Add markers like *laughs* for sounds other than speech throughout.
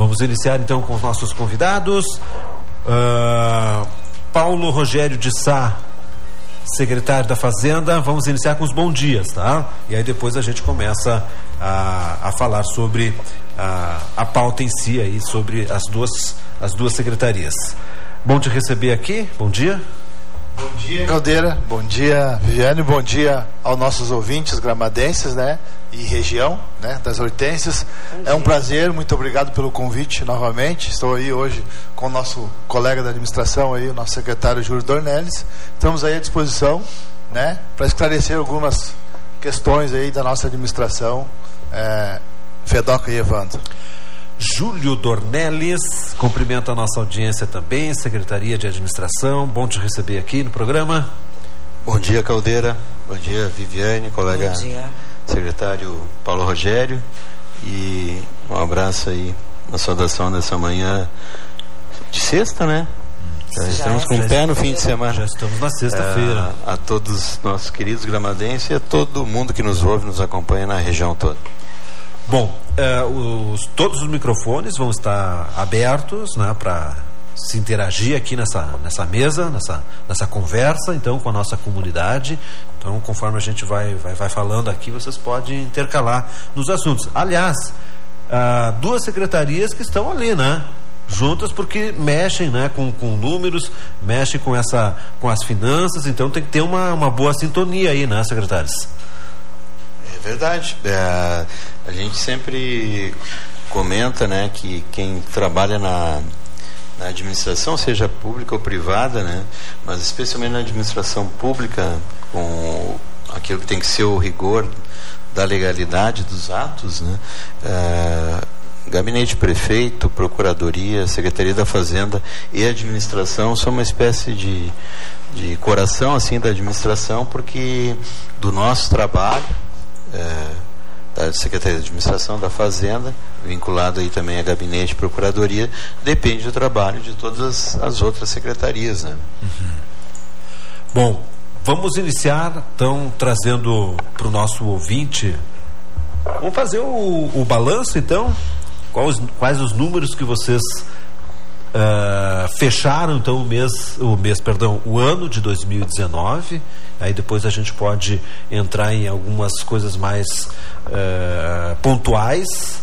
Vamos iniciar então com os nossos convidados. Uh, Paulo Rogério de Sá, secretário da Fazenda. Vamos iniciar com os bons dias, tá? E aí depois a gente começa a, a falar sobre a, a pauta em si aí, sobre as duas, as duas secretarias. Bom te receber aqui, bom dia. Bom dia, Caldeira. Bom dia, Viviane. Bom dia aos nossos ouvintes gramadenses, né? E região, né? Das Hortênsias. É um prazer, muito obrigado pelo convite novamente. Estou aí hoje com o nosso colega da administração aí, o nosso secretário Júlio Dornelles. Estamos aí à disposição, né? Para esclarecer algumas questões aí da nossa administração, é, Fedoca e Evandro. Júlio Dornelles, cumprimento a nossa audiência também, Secretaria de Administração, bom te receber aqui no programa. Bom dia, Caldeira, bom dia, Viviane, colega secretário Paulo Rogério, e um abraço aí, uma saudação dessa manhã de sexta, né? Já, já estamos com o pé no fim de semana. Já estamos na sexta-feira. É, a todos os nossos queridos gramadenses e a todo mundo que nos ouve, nos acompanha na região toda. Bom, é, os, todos os microfones vão estar abertos né, para se interagir aqui nessa, nessa mesa, nessa, nessa conversa, então, com a nossa comunidade. Então, conforme a gente vai, vai, vai falando aqui, vocês podem intercalar nos assuntos. Aliás, ah, duas secretarias que estão ali, né? Juntas porque mexem né, com, com números, mexem com, essa, com as finanças, então tem que ter uma, uma boa sintonia aí, né, secretários? Verdade. É, a gente sempre comenta né, que quem trabalha na, na administração, seja pública ou privada, né, mas especialmente na administração pública, com aquilo que tem que ser o rigor da legalidade dos atos, né, é, gabinete prefeito, procuradoria, secretaria da fazenda e administração são uma espécie de, de coração assim da administração, porque do nosso trabalho é, da Secretaria de Administração da Fazenda, vinculado aí também a gabinete procuradoria, depende do trabalho de todas as outras secretarias. Né? Uhum. Bom, vamos iniciar então trazendo para o nosso ouvinte. Vamos fazer o, o balanço então? Quais, quais os números que vocês uh, fecharam então o mês, o mês, perdão, o ano de 2019? Aí depois a gente pode entrar em algumas coisas mais uh, pontuais.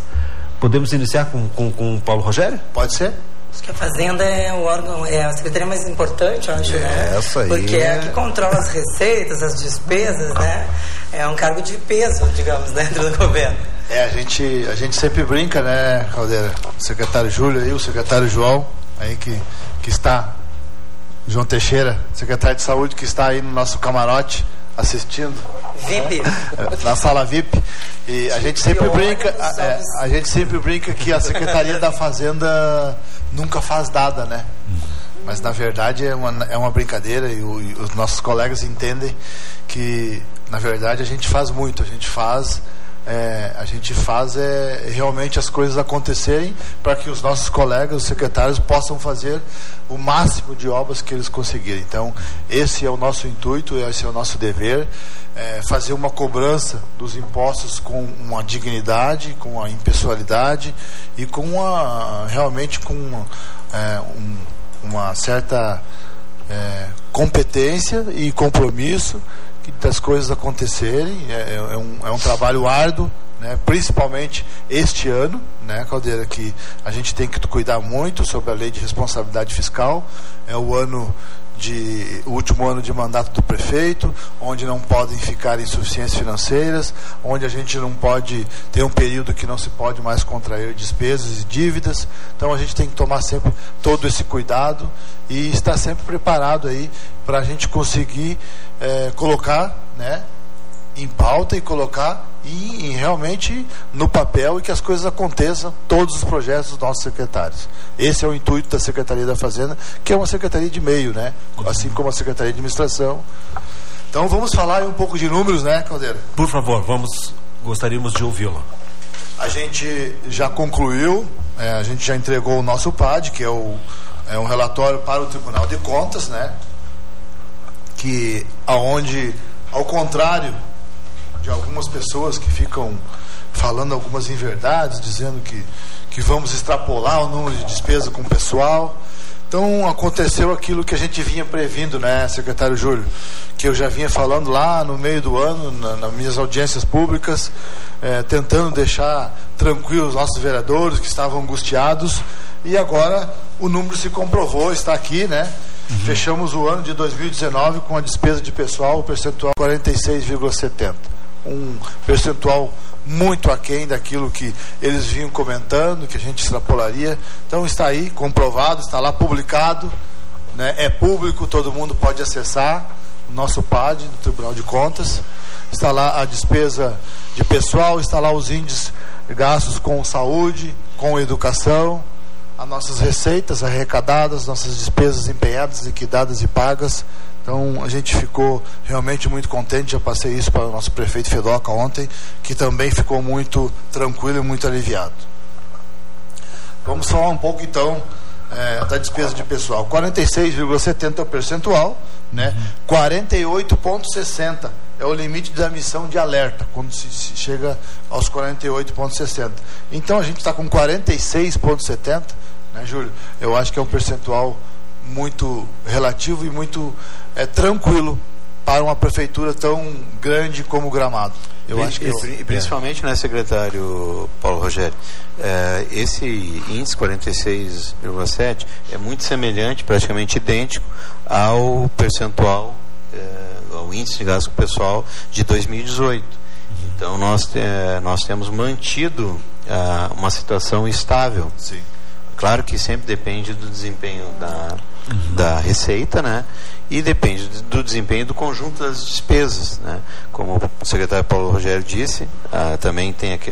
Podemos iniciar com, com, com o Paulo Rogério? Pode ser. Acho que a Fazenda é o órgão, é a secretaria mais importante, eu acho, é, né? Essa aí. Porque é a que controla as receitas, as despesas, né? É um cargo de peso, digamos, *laughs* dentro do governo. É, a gente, a gente sempre brinca, né, Caldeira? O secretário Júlio aí, o secretário João, aí que, que está João Teixeira, secretário de Saúde, que está aí no nosso camarote assistindo. VIP. Na sala VIP. E a gente sempre brinca, a, é, a, gente sempre brinca que a Secretaria da Fazenda nunca faz nada, né? Mas na verdade é uma, é uma brincadeira e, o, e os nossos colegas entendem que na verdade a gente faz muito, a gente faz é, a gente faz é realmente as coisas acontecerem para que os nossos colegas, os secretários, possam fazer o máximo de obras que eles conseguirem. Então, esse é o nosso intuito, esse é o nosso dever, é, fazer uma cobrança dos impostos com uma dignidade, com uma impessoalidade e com uma, realmente com uma, é, um, uma certa é, competência e compromisso das coisas acontecerem. É, é, é, um, é um trabalho árduo, né? principalmente este ano, né, Caldeira, que a gente tem que cuidar muito sobre a lei de responsabilidade fiscal. É o ano de último ano de mandato do prefeito, onde não podem ficar insuficiências financeiras, onde a gente não pode ter um período que não se pode mais contrair despesas e dívidas. Então a gente tem que tomar sempre todo esse cuidado e estar sempre preparado aí para a gente conseguir é, colocar, né, em pauta e colocar e, e, realmente no papel e que as coisas aconteçam, todos os projetos dos nossos secretários. Esse é o intuito da Secretaria da Fazenda, que é uma secretaria de meio, né? Assim como a Secretaria de Administração. Então vamos falar um pouco de números, né, Caldeira? Por favor, vamos, gostaríamos de ouvi-lo. A gente já concluiu, é, a gente já entregou o nosso PAD, que é, o, é um relatório para o Tribunal de Contas, né? Que aonde, ao contrário de algumas pessoas que ficam falando algumas inverdades, dizendo que, que vamos extrapolar o número de despesa com o pessoal. Então aconteceu aquilo que a gente vinha previndo, né, secretário Júlio? Que eu já vinha falando lá no meio do ano, na, nas minhas audiências públicas, é, tentando deixar tranquilos os nossos vereadores que estavam angustiados. E agora o número se comprovou, está aqui, né? Uhum. Fechamos o ano de 2019 com a despesa de pessoal, o percentual 46,70. Um percentual muito aquém daquilo que eles vinham comentando, que a gente extrapolaria. Então está aí, comprovado, está lá publicado, né? é público, todo mundo pode acessar o nosso PAD do Tribunal de Contas. Está lá a despesa de pessoal, está lá os índices gastos com saúde, com educação, as nossas receitas arrecadadas, nossas despesas empenhadas, liquidadas e pagas. Então a gente ficou realmente muito contente. Já passei isso para o nosso prefeito Fedoca ontem, que também ficou muito tranquilo e muito aliviado. Vamos falar um pouco então é, da despesa de pessoal. 46,70 é o percentual, né? 48,60 é o limite da missão de alerta, quando se, se chega aos 48,60. Então a gente está com 46,70, né, Júlio? Eu acho que é um percentual muito relativo e muito é, tranquilo para uma prefeitura tão grande como Gramado. Eu acho que e, principalmente, né, secretário Paulo Rogério, é, esse índice 46,7 é muito semelhante, praticamente idêntico ao percentual, é, ao índice de gasto pessoal de 2018. Então nós, é, nós temos mantido é, uma situação estável. Sim. Claro que sempre depende do desempenho da, da receita, né? E depende do desempenho do conjunto das despesas, né? Como o secretário Paulo Rogério disse, ah, também tem aqu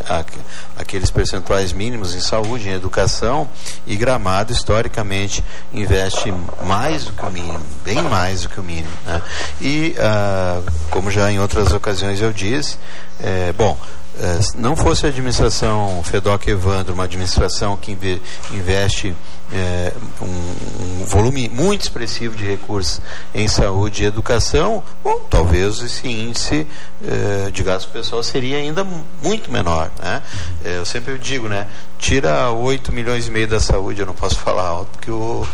aqueles percentuais mínimos em saúde, em educação, e Gramado, historicamente, investe mais do que o mínimo, bem mais do que o mínimo. Né? E, ah, como já em outras ocasiões eu disse, é, bom, não fosse a administração FEDOC Evandro, uma administração que investe é, um, um, volume muito expressivo de recursos em saúde e educação, bom, talvez esse índice é, de gasto pessoal seria ainda muito menor. Né? É, eu sempre digo, né? Tira 8 milhões e meio da saúde, eu não posso *laughs* falar alto, porque o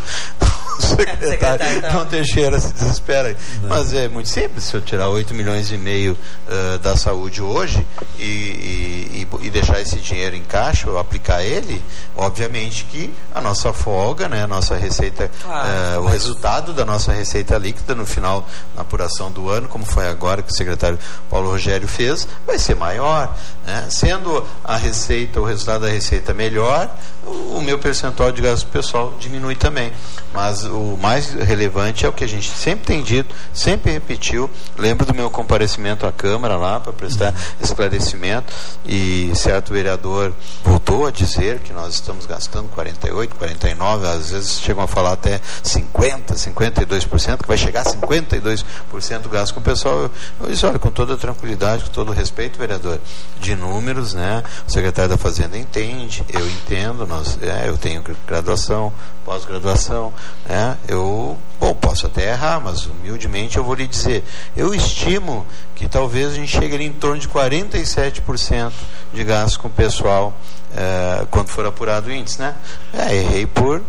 secretário, secretário então. Teixeira se desespera. Não. Mas é muito simples, se eu tirar 8 milhões e meio uh, da saúde hoje e, e, e, deixar esse dinheiro em caixa, ou aplicar ele, obviamente que a nossa folga, né, a nossa receita, claro, uh, o resultado da nossa receita líquida no final, na apuração do ano, como foi agora que o secretário Paulo Rogério fez, vai ser maior. Né? Sendo a receita, o resultado da receita melhor, o, meu percentual de gasto pessoal diminui também. Mas o mais relevante é o que a gente sempre tem dito, sempre repetiu. Lembro do meu comparecimento à Câmara lá para prestar esclarecimento e certo vereador voltou a dizer que nós estamos gastando 48, 49, às vezes chegam a falar até 50, 52%, que vai chegar a 52% do gasto com o pessoal. Eu disse, olha, com toda tranquilidade, com todo respeito, vereador, de números, né? O secretário da Fazenda entende, eu entendo, nós, é, eu tenho graduação, pós-graduação, né? Eu, bom, posso até errar, mas humildemente eu vou lhe dizer, eu estimo que talvez a gente chegue ali em torno de 47% de gasto com o pessoal é, quando for apurado o índice, né? É, errei por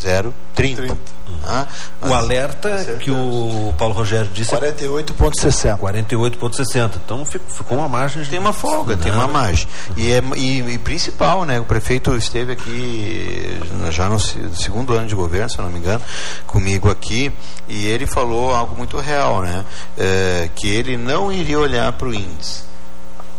0,30. Ah, o alerta que o Paulo Rogério disse 48,60. 48,60. Então ficou uma margem. Tem uma folga, tem uma margem. E, é, e, e, principal, né? O prefeito esteve aqui já no segundo ano de governo, se eu não me engano, comigo aqui, e ele falou algo muito real, né? É, que ele não iria olhar para o índice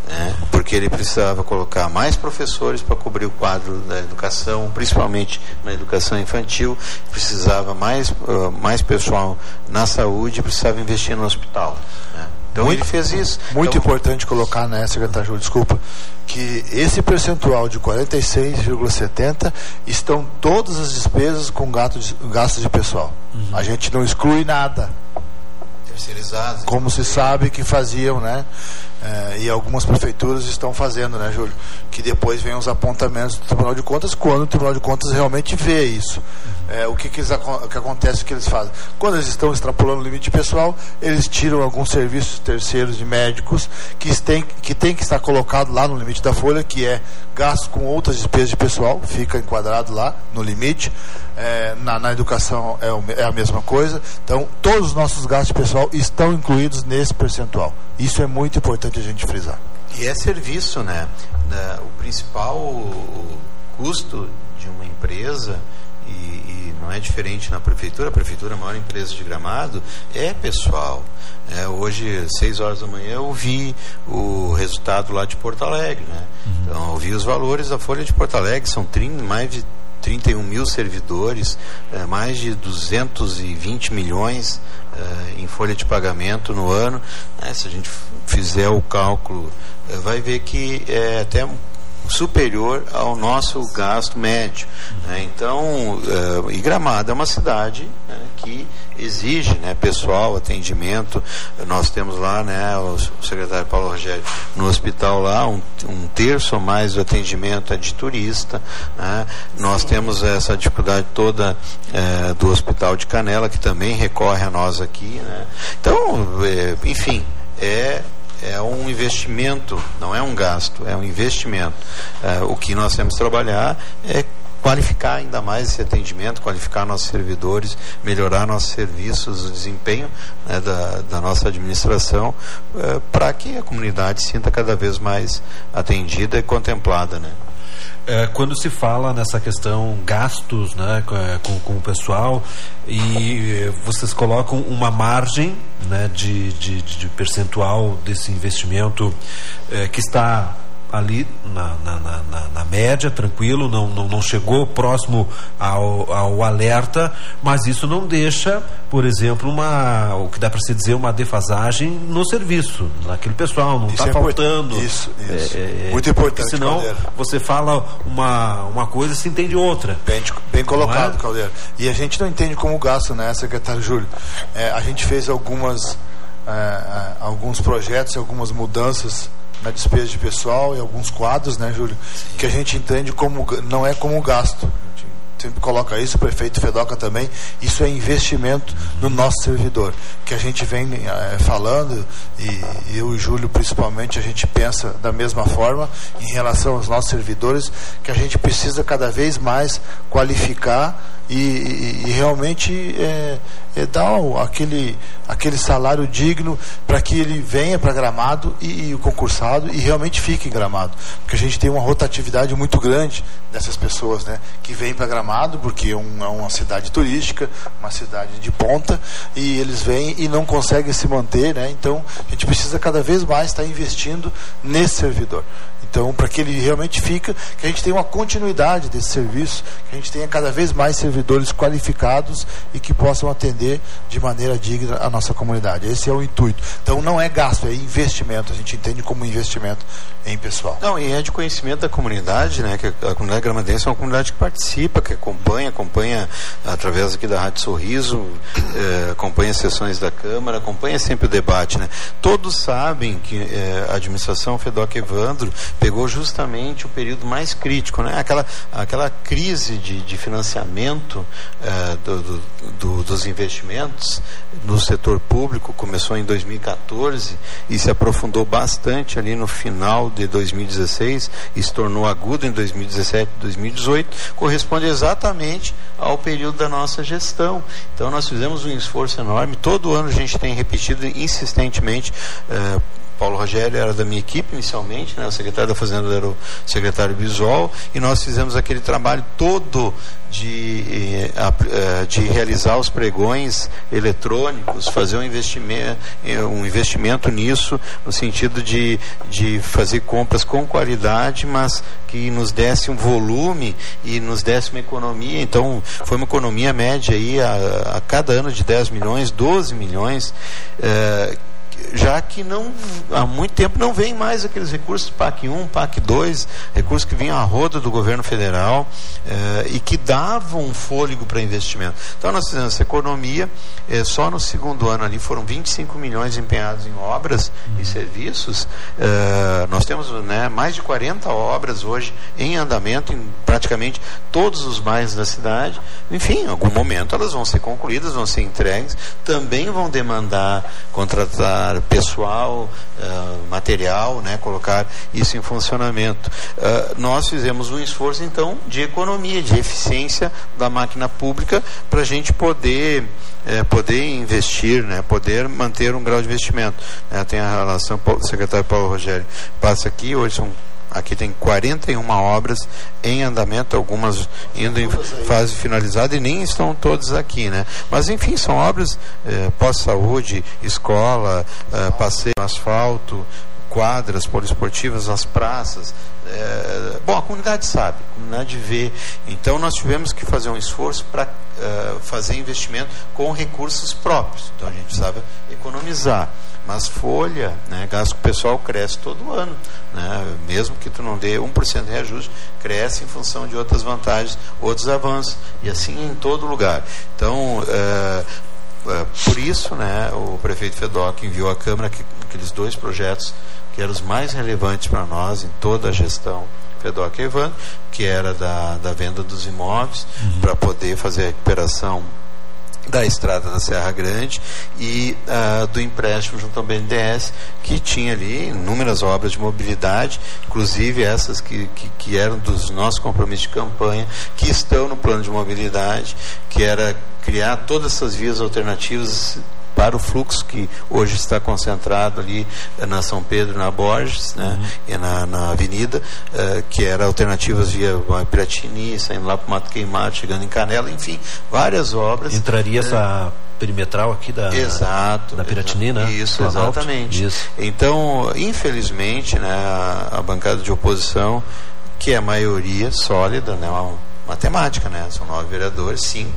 né? porque ele precisava colocar mais professores para cobrir o quadro da educação, principalmente na educação infantil, precisava mais, uh, mais pessoal na saúde, precisava investir no hospital. Né? Então muito, ele fez isso. Muito então, importante colocar, né, secretário, desculpa, que esse percentual de 46,70 estão todas as despesas com gastos de, gasto de pessoal. Uhum. A gente não exclui nada. Terceirizados. Como se sabe que faziam, né? É, e algumas prefeituras estão fazendo, né, Júlio? Que depois vem os apontamentos do Tribunal de Contas quando o Tribunal de Contas realmente vê isso. É, o que, que, eles, o que acontece, o que eles fazem? Quando eles estão extrapolando o limite pessoal, eles tiram alguns serviços terceiros de médicos que tem, que tem que estar colocado lá no limite da folha, que é gasto com outras despesas de pessoal, fica enquadrado lá no limite. É, na, na, educação é, é, a mesma coisa. Então, todos os nossos gastos de pessoal estão incluídos nesse percentual. Isso é muito importante a gente frisar. E é serviço, né? O principal custo de uma empresa e, e, não é diferente na prefeitura, a prefeitura, a maior empresa de gramado, é pessoal. É, hoje, seis horas da manhã, eu vi o resultado lá de Porto Alegre. Né? Uhum. Então, eu vi os valores da Folha de Porto Alegre, são 30, mais de 31 mil servidores, é, mais de 220 milhões é, em folha de pagamento no ano. É, se a gente fizer o cálculo, vai ver que é até superior ao nosso gasto médio. Né? Então, uh, e Gramado é uma cidade né, que exige né, pessoal, atendimento. Nós temos lá, né, o, secretário Paulo Rogério, no hospital lá, um, um terço ou mais do atendimento é de turista. Né? Nós temos essa dificuldade toda é, do Hospital de Canela, que também recorre a nós aqui. Né? Então, é, enfim, é é um investimento, não é um gasto, é um investimento. É, o que nós temos que trabalhar é qualificar ainda mais esse atendimento, qualificar nossos servidores, melhorar nossos serviços, o desempenho né, da, da, nossa administração, é, para que a comunidade sinta cada vez mais atendida e contemplada. Né? É, quando se fala nessa questão gastos né, com, com o pessoal e vocês colocam uma margem né, de, de, de percentual desse investimento é, que está ali na, na, na, na, média, tranquilo, não, não, não chegou próximo ao, ao alerta, mas isso não deixa, por exemplo, uma, o que dá para se dizer, uma defasagem no serviço, naquele pessoal, não está é faltando. Isso, isso. É, é, Muito importante. Senão Caldeira. você fala uma, uma coisa e se entende outra. Bem, bem colocado, é? Caldeira. E a gente não entende como gasto, né, secretário Júlio? É, a gente fez algumas, é, é, alguns projetos, algumas mudanças na despesa de pessoal e alguns quadros, né, Júlio, que a gente entende como não é como gasto. Sempre coloca isso, o prefeito Fedoca também, isso é investimento no nosso servidor, que a gente vem é, falando, e eu e Júlio principalmente, a gente pensa da mesma forma em relação aos nossos servidores, que a gente precisa cada vez mais qualificar e, e, e realmente é, é dar aquele, aquele salário digno para que ele venha para Gramado e, e, o concursado e realmente fique em Gramado. Porque a gente tem uma rotatividade muito grande dessas pessoas né, que vêm para Gramado, porque é, um, é uma cidade turística, uma cidade de ponta, e eles vêm e não conseguem se manter. Né, então a gente precisa cada vez mais estar investindo nesse servidor. Então, para que ele realmente fique, que a gente tenha uma continuidade desse serviço, que a gente tenha cada vez mais servidores qualificados e que possam atender de maneira digna a nossa comunidade. Esse é o intuito. Então, não é gasto, é investimento. A gente entende como investimento em pessoal. Não, e é de conhecimento da comunidade, né? Que a comunidade gramadense é uma comunidade que participa, que acompanha, acompanha através aqui da Rádio Sorriso, eh, acompanha as sessões da Câmara, acompanha sempre o debate, né? Todos sabem que eh, a administração Fedoc Evandro pegou justamente o período mais crítico, né? aquela, aquela crise de, de financiamento eh, do, do, do, dos investimentos no setor público começou em 2014 e se aprofundou bastante ali no final de 2016 e se tornou agudo em 2017 2018, corresponde exatamente ao período da nossa gestão. Então nós fizemos um esforço enorme, todo ano a gente tem repetido insistentemente eh, Paulo Rogério era da minha equipe inicialmente, né? o secretário da Fazenda era o secretário Bisol, e nós fizemos aquele trabalho todo de, eh, eh, de realizar os pregões eletrônicos, fazer um investimento, eh, um investimento nisso, no sentido de, de fazer compras com qualidade, mas que nos desse um volume e nos desse uma economia. Então, foi uma economia média aí a, a cada ano de 10 milhões, 12 milhões já que não há muito tempo não vem mais aqueles recursos PAC 1, PAC 2, recursos que vinham à roda do governo federal eh, e que davam um fôlego para investimento. Então nós fizemos essa economia, eh, só no segundo ano ali foram 25 milhões empenhados em obras e serviços. Eh, nós temos né, mais de 40 obras hoje em andamento em praticamente todos os bairros da cidade. Enfim, em algum momento elas vão ser concluídas, vão ser entregues, também vão demandar contratar pessoal, uh, material, né, colocar isso em funcionamento. Uh, nós fizemos um esforço então de economia, de eficiência da máquina pública para a gente poder é, poder investir, né, poder manter um grau de investimento. É, tem a relação, o secretário Paulo Rogério passa aqui, hoje são Aqui tem 41 obras em andamento, algumas indo em fase finalizada e nem estão todas aqui, né? Mas enfim, são obras eh, pós-saúde, escola, eh, passeio, asfalto, quadras poliesportivas, as praças. É, bom, a comunidade sabe, a comunidade vê. Então nós tivemos que fazer um esforço para uh, fazer investimento com recursos próprios. Então a gente precisava economizar. Mas folha, né, gasto pessoal cresce todo ano. Né? Mesmo que tu não dê 1% de reajuste, cresce em função de outras vantagens, outros avanços. E assim em todo lugar. Então, é, é, por isso, né, o prefeito Fedoc enviou à Câmara que, aqueles dois projetos que eram os mais relevantes para nós em toda a gestão Fedoc e Evandro, que era da, da venda dos imóveis, uhum. para poder fazer a recuperação da estrada da Serra Grande e uh, do empréstimo junto ao BNDES, que tinha ali inúmeras obras de mobilidade, inclusive essas que, que, que, eram dos nossos compromissos de campanha, que estão no plano de mobilidade, que era criar todas essas vias alternativas para o fluxo que hoje está concentrado ali na São Pedro, na Borges, né, uhum. e na, na avenida, uh, que era alternativas via Piratini, saindo lá para o Mato Queimado, chegando em Canela, enfim, várias obras. Entraria uh, essa perimetral aqui da, exato, da Piratini, né? Isso, exatamente. Isso. Então, infelizmente, né, a, a, bancada de oposição, que é a maioria sólida, né, uma matemática, né? São nove vereadores, cinco,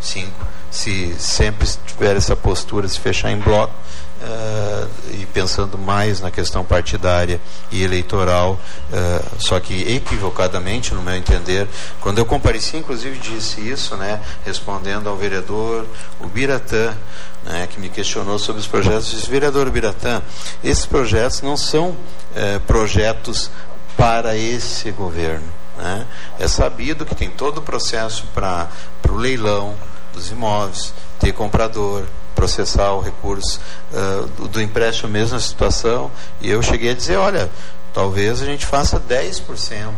cinco se sempre tiver essa postura de se fechar em bloco uh, e pensando mais na questão partidária e eleitoral, uh, só que equivocadamente, no meu entender, quando eu compareci, inclusive disse isso, né, respondendo ao vereador o Biratã, né, que me questionou sobre os projetos, disse, vereador Biratã, esses projetos não são uh, projetos para esse governo. Né? É sabido que tem todo o processo para o leilão, dos imóveis, ter comprador, processar o recurso uh, do, do, empréstimo mesmo na situação. E eu cheguei a dizer, olha, talvez a gente faça 10%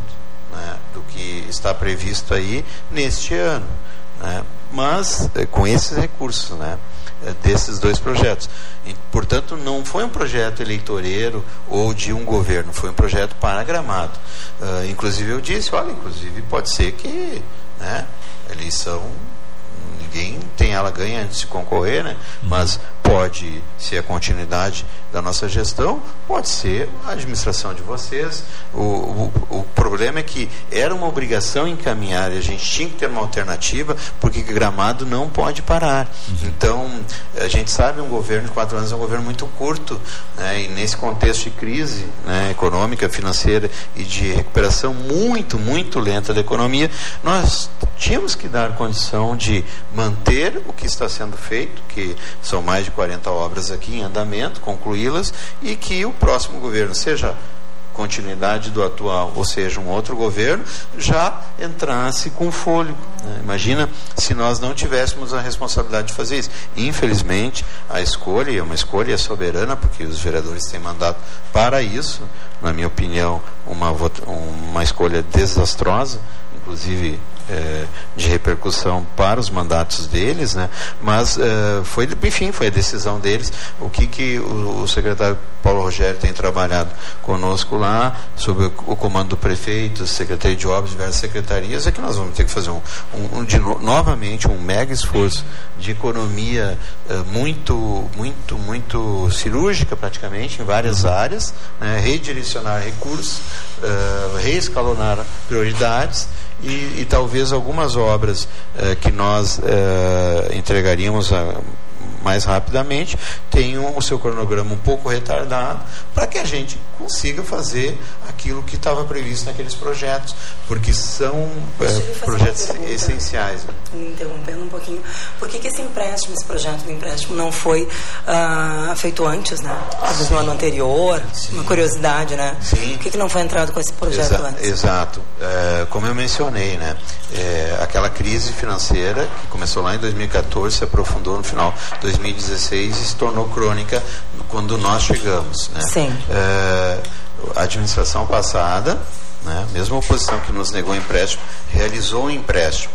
né, do que está previsto aí neste ano. Né, mas eh, com esses recursos, né, eh, desses dois projetos. E, portanto, não foi um projeto eleitoreiro ou de um governo, foi um projeto para Gramado. Uh, inclusive eu disse, olha, inclusive pode ser que né, eleição ninguém tem ela ganha antes de concorrer, né? Mas pode ser a continuidade da nossa gestão, pode ser a administração de vocês. O, o, o, problema é que era uma obrigação encaminhar e a gente tinha que ter uma alternativa, porque Gramado não pode parar. Uhum. Então, a gente sabe um governo de quatro anos é um governo muito curto, né, e nesse contexto de crise né, econômica, financeira e de recuperação muito, muito lenta da economia, nós tínhamos que dar condição de manter o que está sendo feito, que são mais de 40 obras aqui em andamento, concluí-las, e que o próximo governo, seja continuidade do atual, ou seja, um outro governo, já entrasse com fôlego. Né? Imagina se nós não tivéssemos a responsabilidade de fazer isso. Infelizmente, a escolha, é uma escolha soberana, porque os vereadores têm mandato para isso, na minha opinião, uma, uma escolha desastrosa, inclusive é, de repercussão para os mandatos deles, né? mas é, foi, enfim, foi a decisão deles. O que, que o, o, secretário Paulo Rogério tem trabalhado conosco lá, sob o, o comando do prefeito, secretaria de obras, diversas secretarias, é que nós vamos ter que fazer um, um, um de, novamente um mega esforço de economia é, muito, muito, muito cirúrgica praticamente em várias áreas, né? redirecionar recursos, reescalonar prioridades e, e talvez algumas obras eh, que nós eh, entregaríamos a, mais rapidamente, tenham o seu cronograma um pouco retardado, para que a gente consiga fazer aquilo que estava previsto naqueles projetos, porque são é, projetos essenciais. Interrompendo um pouquinho, por que, que esse empréstimo, esse projeto do empréstimo não foi uh, feito antes, né? Talvez no ano anterior, Sim. uma curiosidade, né? Sim. Por que, que não foi entrado com esse projeto Exa antes? Exato. É, como eu mencionei, né? É, aquela crise financeira que começou lá em 2014, se aprofundou no final de 2016 e se tornou crônica quando nós chegamos, né? Sim. É, a administração passada, né, mesmo a oposição que nos negou o empréstimo, realizou o um empréstimo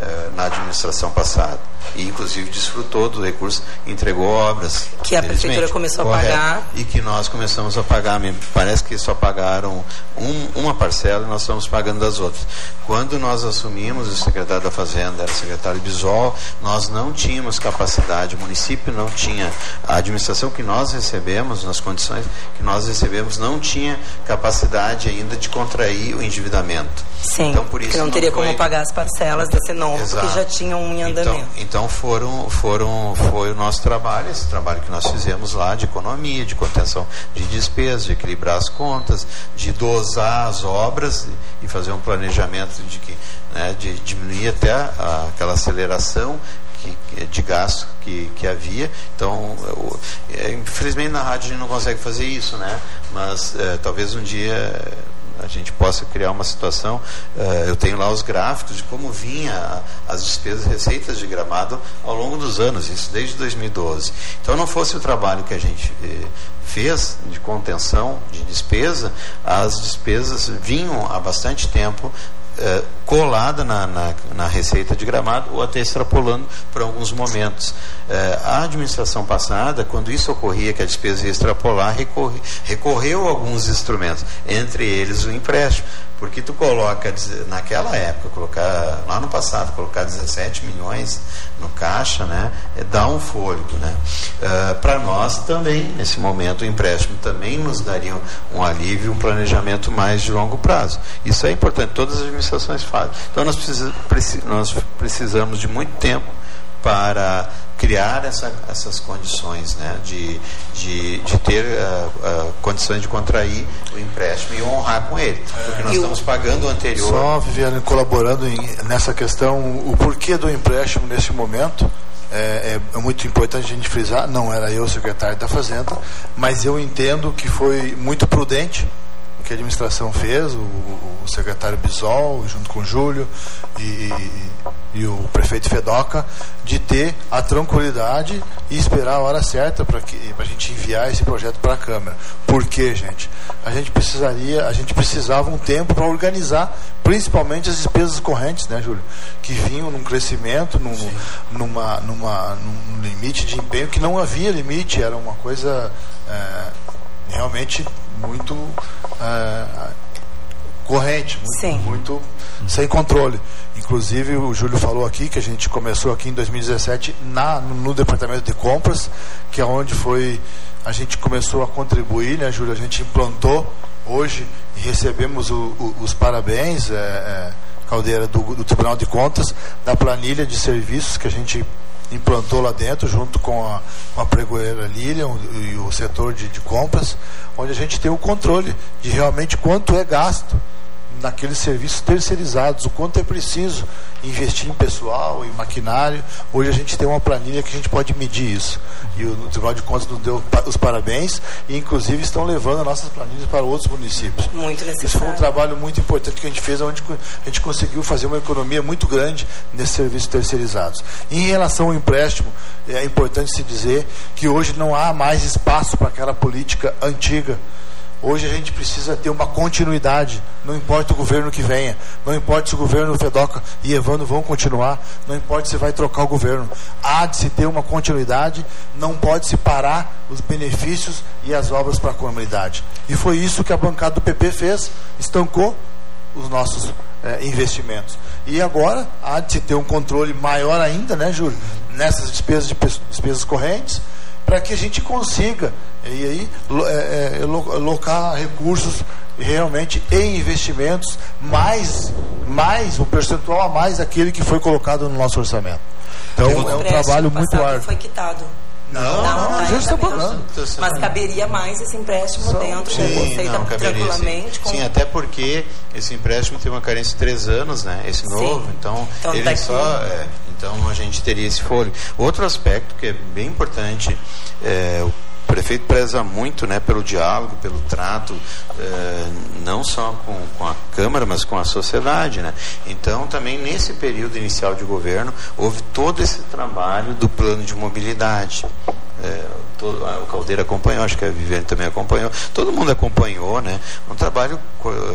eh, na administração passada e inclusive desfrutou do recurso, entregou obras. Que a prefeitura começou a correto, pagar. E que nós começamos a pagar. Parece que só pagaram um, uma parcela e nós estamos pagando das outras. Quando nós assumimos, o secretário da Fazenda era o secretário Bisol, nós não tínhamos capacidade, o município não tinha, a administração que nós recebemos, nas condições que nós recebemos, não tinha capacidade ainda de contrair o endividamento. Sim, então, por isso não, não teria foi... como pagar as parcelas desse novo, Exato. porque já tinham um em então, andamento. Então, então foram, foram, foi o nosso trabalho, esse trabalho que nós fizemos lá de economia, de contenção de despesas, de equilibrar as contas, de dosar as obras e fazer um planejamento de que né, de diminuir até a, aquela aceleração que, de gasto que, que havia. Então, eu, é, infelizmente na rádio a gente não consegue fazer isso, né? Mas é, talvez um dia a gente possa criar uma situação. Uh, eu tenho lá os gráficos de como vinha as despesas receitas de gramado ao longo dos anos, isso desde 2012. Então, não fosse o trabalho que a gente eh, fez de contenção de despesa, as despesas vinham há bastante tempo é, colada na, na, na, receita de gramado ou até extrapolando por alguns momentos. É, a administração passada, quando isso ocorria, que a despesa ia extrapolar, recorre, recorreu a alguns instrumentos, entre eles o empréstimo. Porque tu coloca, naquela época, colocar, lá no passado, colocar 17 milhões no caixa, né, é dá um fôlego. Né? Uh, Para nós também, nesse momento, o empréstimo também nos daria um alívio, um planejamento mais de longo prazo. Isso é importante, todas as administrações fazem. Então nós, nós precisamos de muito tempo para criar essa, essas condições né, de, de, de ter uh, uh, condições de contrair o empréstimo e honrar com ele. Porque nós estamos pagando o anterior. Só, Viviane, colaborando em, nessa questão, o porquê do empréstimo nesse momento. É, é, é, muito importante a gente frisar, não era eu o secretário da Fazenda, mas eu entendo que foi muito prudente que a administração fez, o, o secretário Bisol, junto com o Júlio, e, e o prefeito Fedoca de ter a tranquilidade e esperar a hora certa para a gente enviar esse projeto para a Câmara. Por quê, gente? A gente precisaria, a gente precisava um tempo para organizar, principalmente as despesas correntes, né, Júlio? Que vinham num crescimento, num, numa, numa, num limite de empenho que não havia limite, era uma coisa é, realmente muito. É, corrente, muito, muito, sem controle. Inclusive, o Júlio falou aqui que a gente começou aqui em 2017 na, no departamento de compras, que é onde foi a gente começou a contribuir, né, Júlio? A gente implantou hoje e recebemos o, o, os parabéns, é, é, Caldeira, do, do Tribunal de Contas, da planilha de serviços que a gente implantou lá dentro, junto com a, com a pregoeira Lilian e o setor de, de compras, onde a gente tem o controle de realmente quanto é gasto naqueles serviços terceirizados, o quanto é preciso investir em pessoal, em maquinário. Hoje a gente tem uma planilha que a gente pode medir isso. E o Tribunal de Contas nos deu os parabéns e inclusive estão levando as nossas planilhas para outros municípios. Muito necessário. Isso foi um trabalho muito importante que a gente fez, onde a gente conseguiu fazer uma economia muito grande nesses serviços terceirizados. Em relação ao empréstimo, é importante se dizer que hoje não há mais espaço para aquela política antiga Hoje a gente precisa ter uma continuidade, não importa o governo que venha, não importa se o governo Fedoca e Evandro vão continuar, não importa se vai trocar o governo. Há de se ter uma continuidade, não pode se parar os benefícios e as obras para a comunidade. E foi isso que a bancada do PP fez, estancou os nossos é, investimentos. E agora há de se ter um controle maior ainda, né, Júlio, nessas despesas de despesas correntes para que a gente consiga e aí é, é, locar recursos realmente em investimentos mais mais o percentual a mais daquele que foi colocado no nosso orçamento. Então é um trabalho muito árduo. Foi quitado. Não, não, não, não a gente está pagando. Mas caberia mais esse empréstimo Só, dentro sim, da receita não, caberia, tranquilamente. Sim. Com... sim, até porque esse empréstimo tem uma carência de três anos, né? Esse novo, sim. então, então ele daqui... só. É, então a gente teria esse folho. Outro aspecto que é bem importante, é, o prefeito preza muito né, pelo diálogo, pelo trato, eh, não só com, com a Câmara, mas com a sociedade. Né? Então, também nesse período inicial de governo, houve todo esse trabalho do plano de mobilidade. É, todo, o Caldeira acompanhou, acho que a Viviane também acompanhou, todo mundo acompanhou, né? Um trabalho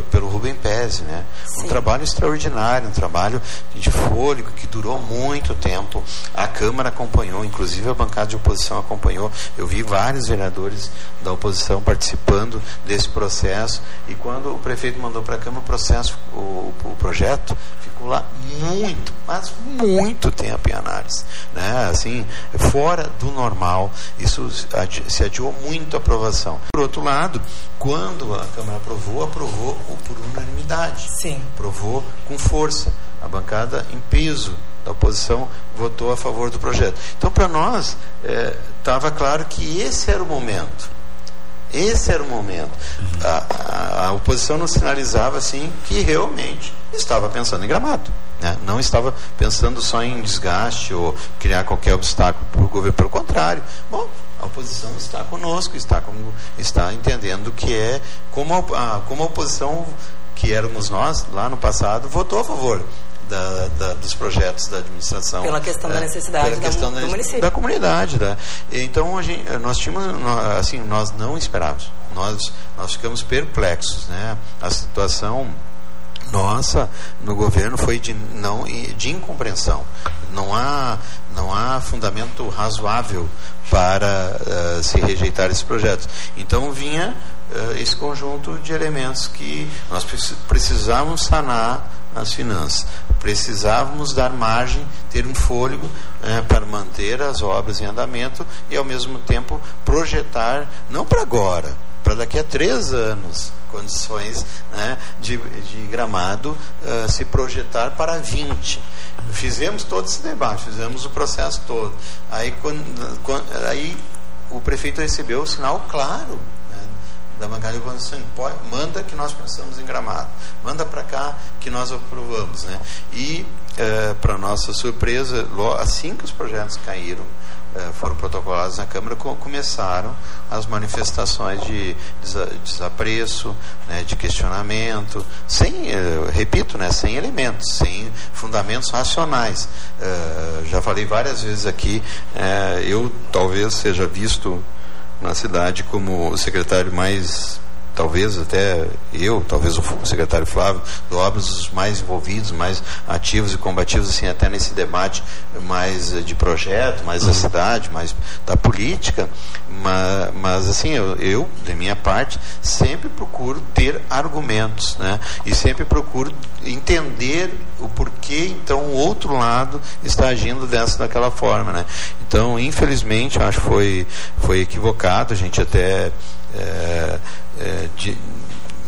pelo Rubem Pérez, né? Um trabalho extraordinário, um trabalho de fôlego que durou muito tempo. A Câmara acompanhou, inclusive a bancada de oposição acompanhou. Eu vi vários vereadores da oposição participando desse processo e quando o prefeito mandou para a Câmara o processo, o, o projeto ficou lá muito, mas muito tempo em análise, né? Assim, fora do normal. Isso se adiou muito a aprovação. Por outro lado, quando a Câmara aprovou, aprovou por unanimidade. Sim. Aprovou com força. A bancada em peso da oposição votou a favor do projeto. Então, para nós, estava é, claro que esse era o momento. Esse era o momento. A, a, a, oposição não sinalizava assim que realmente estava pensando em gramado. Né? Não estava pensando só em desgaste ou criar qualquer obstáculo para o governo. Pelo contrário. Bom, a oposição está conosco, está, como, está entendendo que é como a, como a oposição que éramos nós lá no passado votou a favor da, da, dos projetos da administração. Pela questão é, da necessidade pela questão da, do município. Da comunidade. Né? Então, gente, nós tínhamos, assim, nós não esperávamos. Nós, nós ficamos perplexos. Né? A situação nossa no governo foi de não de incompreensão. Não há não há fundamento razoável para uh, se rejeitar esse projeto. Então vinha uh, esse conjunto de elementos que nós precisávamos sanar as finanças. Precisávamos dar margem ter um fôlego uh, para manter as obras em andamento e ao mesmo tempo projetar não para agora para daqui a três anos condições né, de, de, gramado uh, se projetar para 20. Fizemos todo esse debate, fizemos o processo todo. Aí, quando, quando, aí o prefeito recebeu o sinal claro né, da bancada de assim, manda que nós pensamos em gramado, manda para cá que nós aprovamos. Né? E, uh, para nossa surpresa, assim que os projetos caíram, eh, foram protocolados na Câmara, começaram as manifestações de desapreço, né, de questionamento, sem, eh, repito, né, sem elementos, sem fundamentos racionais. Uh, já falei várias vezes aqui, eu talvez seja visto na cidade como o secretário mais talvez até eu, talvez o secretário Flávio, do Obras, os mais envolvidos, mais ativos e combativos, assim, até nesse debate mais eh, de projeto, mais da uhum. cidade, mais da política, mas, mas assim, eu, eu, da minha parte, sempre procuro ter argumentos, né? E sempre procuro entender o porquê, então, o outro lado está agindo dessa daquela forma, né? Então, infelizmente, acho que foi, foi equivocado, a gente até é, é, de,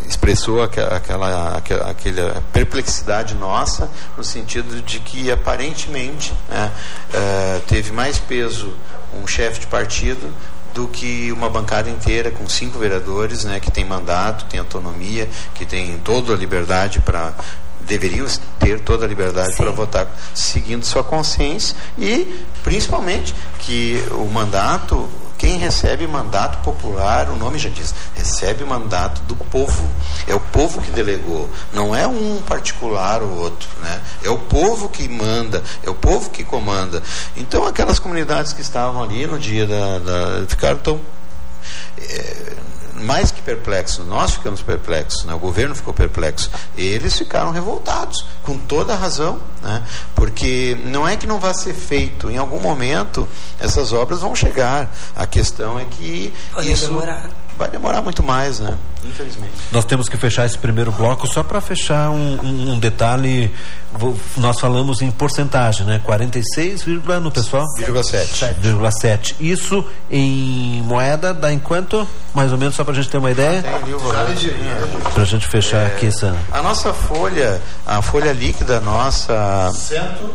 expressou aquela, aquela, aquela, perplexidade nossa, no sentido de que aparentemente né, é, teve mais peso um chefe de partido do que uma bancada inteira com cinco vereadores, né, que tem mandato, tem autonomia, que tem toda a liberdade para deveriam ter toda a liberdade para votar seguindo sua consciência e principalmente que o mandato quem recebe mandato popular, o nome já diz, recebe mandato do povo. É o povo que delegou, não é um particular ou outro, né? É o povo que manda, é o povo que comanda. Então aquelas comunidades que estavam ali no dia da, da ficaram tão é, mais que perplexos, nós ficamos perplexos, né? o governo ficou perplexo, eles ficaram revoltados, com toda a razão, né? porque não é que não vá ser feito, em algum momento essas obras vão chegar, a questão é que Pode isso demorar. Vai demorar muito mais, né? Infelizmente. Nós temos que fechar esse primeiro bloco só para fechar um, um, um, detalhe. Nós falamos em porcentagem, né? 46, no pessoal? 7,7. Isso em moeda dá em quanto? Mais ou menos só para a gente ter uma ideia? Para a gente fechar é, aqui essa. A nossa folha, a folha líquida nossa. Cento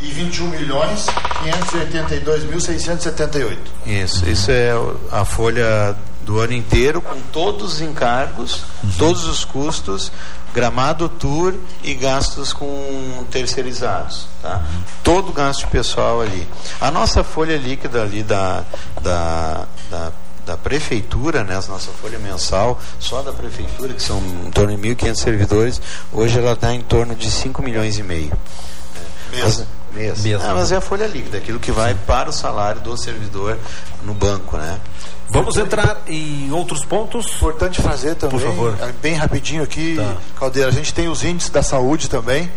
e 21 milhões 582 mil 678. Isso, isso é a folha do ano inteiro com todos os encargos, uhum. todos os custos, gramado tour e gastos com terceirizados, tá? Uhum. Todo gasto pessoal ali. A nossa folha líquida ali da, da, da da prefeitura, né, a nossa folha mensal, só da prefeitura, que são em torno de 1.500 servidores, hoje ela está em torno de 5 milhões e meio. Mesmo. Mês. Mesmo. Ah, mas é a folha líquida, aquilo que vai para o salário do servidor no banco, né? Vamos entrar em outros pontos. Importante fazer também, Por favor. É, bem rapidinho aqui, tá. Caldeira. A gente tem os índices da saúde também,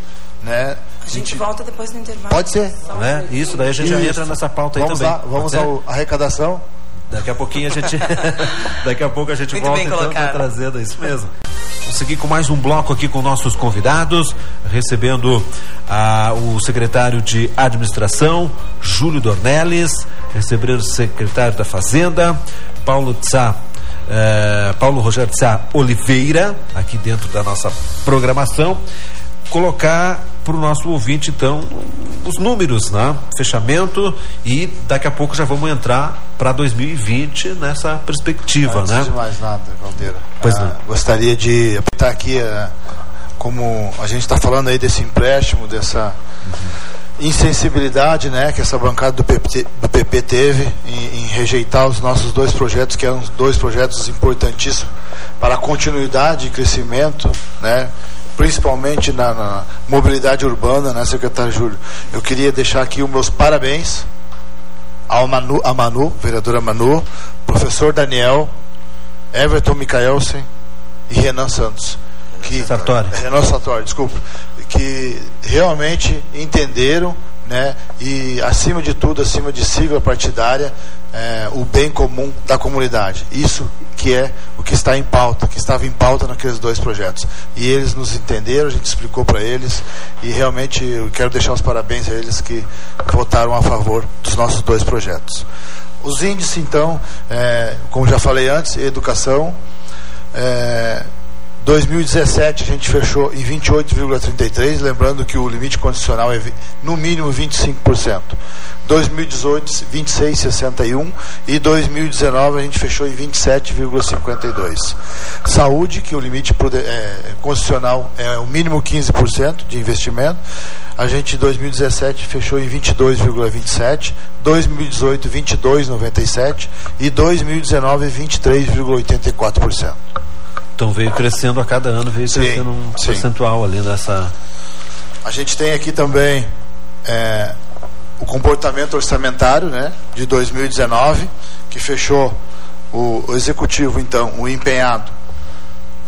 né? A gente, a gente volta depois do intervalo. Pode ser. Né? Isso, daí a gente Isso. já entra nessa pauta vamos aí lá, também. Vamos à arrecadação. Daqui a pouquinho a gente. *laughs* daqui a pouco a gente Muito volta então tá trazendo isso mesmo. Vamos seguir com mais um bloco aqui com nossos convidados, recebendo ah, o secretário de Administração, Júlio Dornelles, recebendo o secretário da Fazenda, Paulo Tsá. Eh, Paulo Rogério Tsá Oliveira, aqui dentro da nossa programação, colocar para o nosso ouvinte, então, os números, né? Fechamento e daqui a pouco já vamos entrar para 2020 nessa perspectiva, Antes né? de mais nada, Caldeira. Pois ah, Gostaria de apontar aqui, ah, como a gente está falando aí desse empréstimo, dessa uhum. Insensibilidade, né, que essa bancada do PP, do PP teve em, em rejeitar os nossos dois projetos, que eram dois projetos importantíssimos para a continuidade e crescimento, né? principalmente na, na, mobilidade urbana, né, secretário Júlio? Eu queria deixar aqui os meus parabéns ao Manu, a Manu, vereadora Manu, professor Daniel, Everton Micaelsen e Renan Santos. Que, Sartori. Renan Sartori, desculpa. Que realmente entenderam né, e acima de tudo, acima de sigla partidária, é, o bem comum da comunidade. Isso que é o que está em pauta, que estava em pauta naqueles dois projetos. E eles nos entenderam, a gente explicou para eles e realmente eu quero deixar os parabéns a eles que votaram a favor dos nossos dois projetos. Os índices, então, é, como já falei antes, educação. É, 2017 a gente fechou em 28,33, lembrando que o limite condicional é no mínimo 25%. 2018 26,61 e 2019 a gente fechou em 27,52. Saúde, que o limite é, constitucional é o mínimo 15% de investimento. A gente em 2017 fechou em 22,27, 2018 22,97 e 2019 23,84%. Então veio crescendo a cada ano, veio sim, crescendo um sim. percentual ali nessa. A gente tem aqui também é, o comportamento orçamentário né, de 2019, que fechou o, o executivo, então, o empenhado.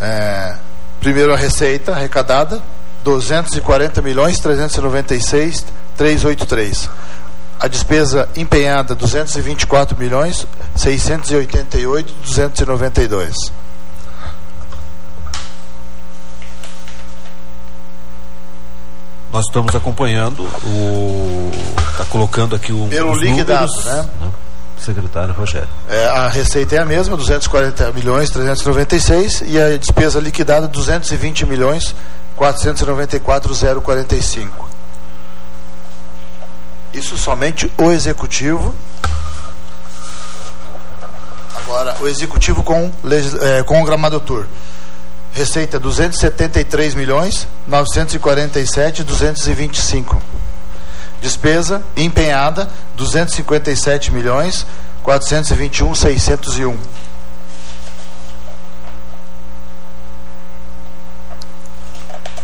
É, primeiro a receita arrecadada, 240 milhões 396 383. A despesa empenhada 224 milhões 688 292. Nós estamos acompanhando o está colocando aqui o pelo liquidado, números, né? né? Secretário Rogério. É, a receita é a mesma, 240 milhões 396 e a despesa liquidada 220 milhões 494,045. Isso somente o executivo. Agora, o executivo com, é, com o gramado tour. Receita 273 milhões 947 225. Despesa empenhada 257 milhões 421 601.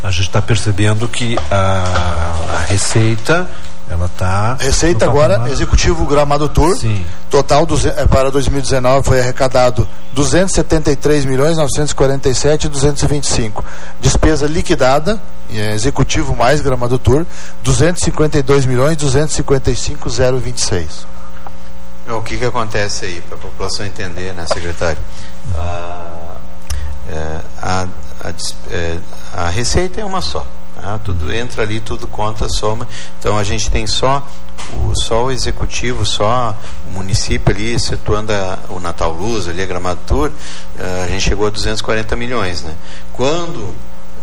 A gente está percebendo que a, a receita ela está. Receita agora, executivo Gramado Tour. Sim. Total do, é, para 2019 foi arrecadado 273 milhões 947 225. Despesa liquidada, é, executivo mais Gramado Tour, 252 milhões 255 026. O que, que acontece aí, para a população entender, né, secretário? a, é, a, a, é, a receita é uma só. Tá? Tudo entra ali, tudo conta, soma. Então a gente tem só o, só o executivo, só o município ali, situando a, o Natal Luz, ali a Gramado Tour, a gente chegou a 240 milhões. Né? Quando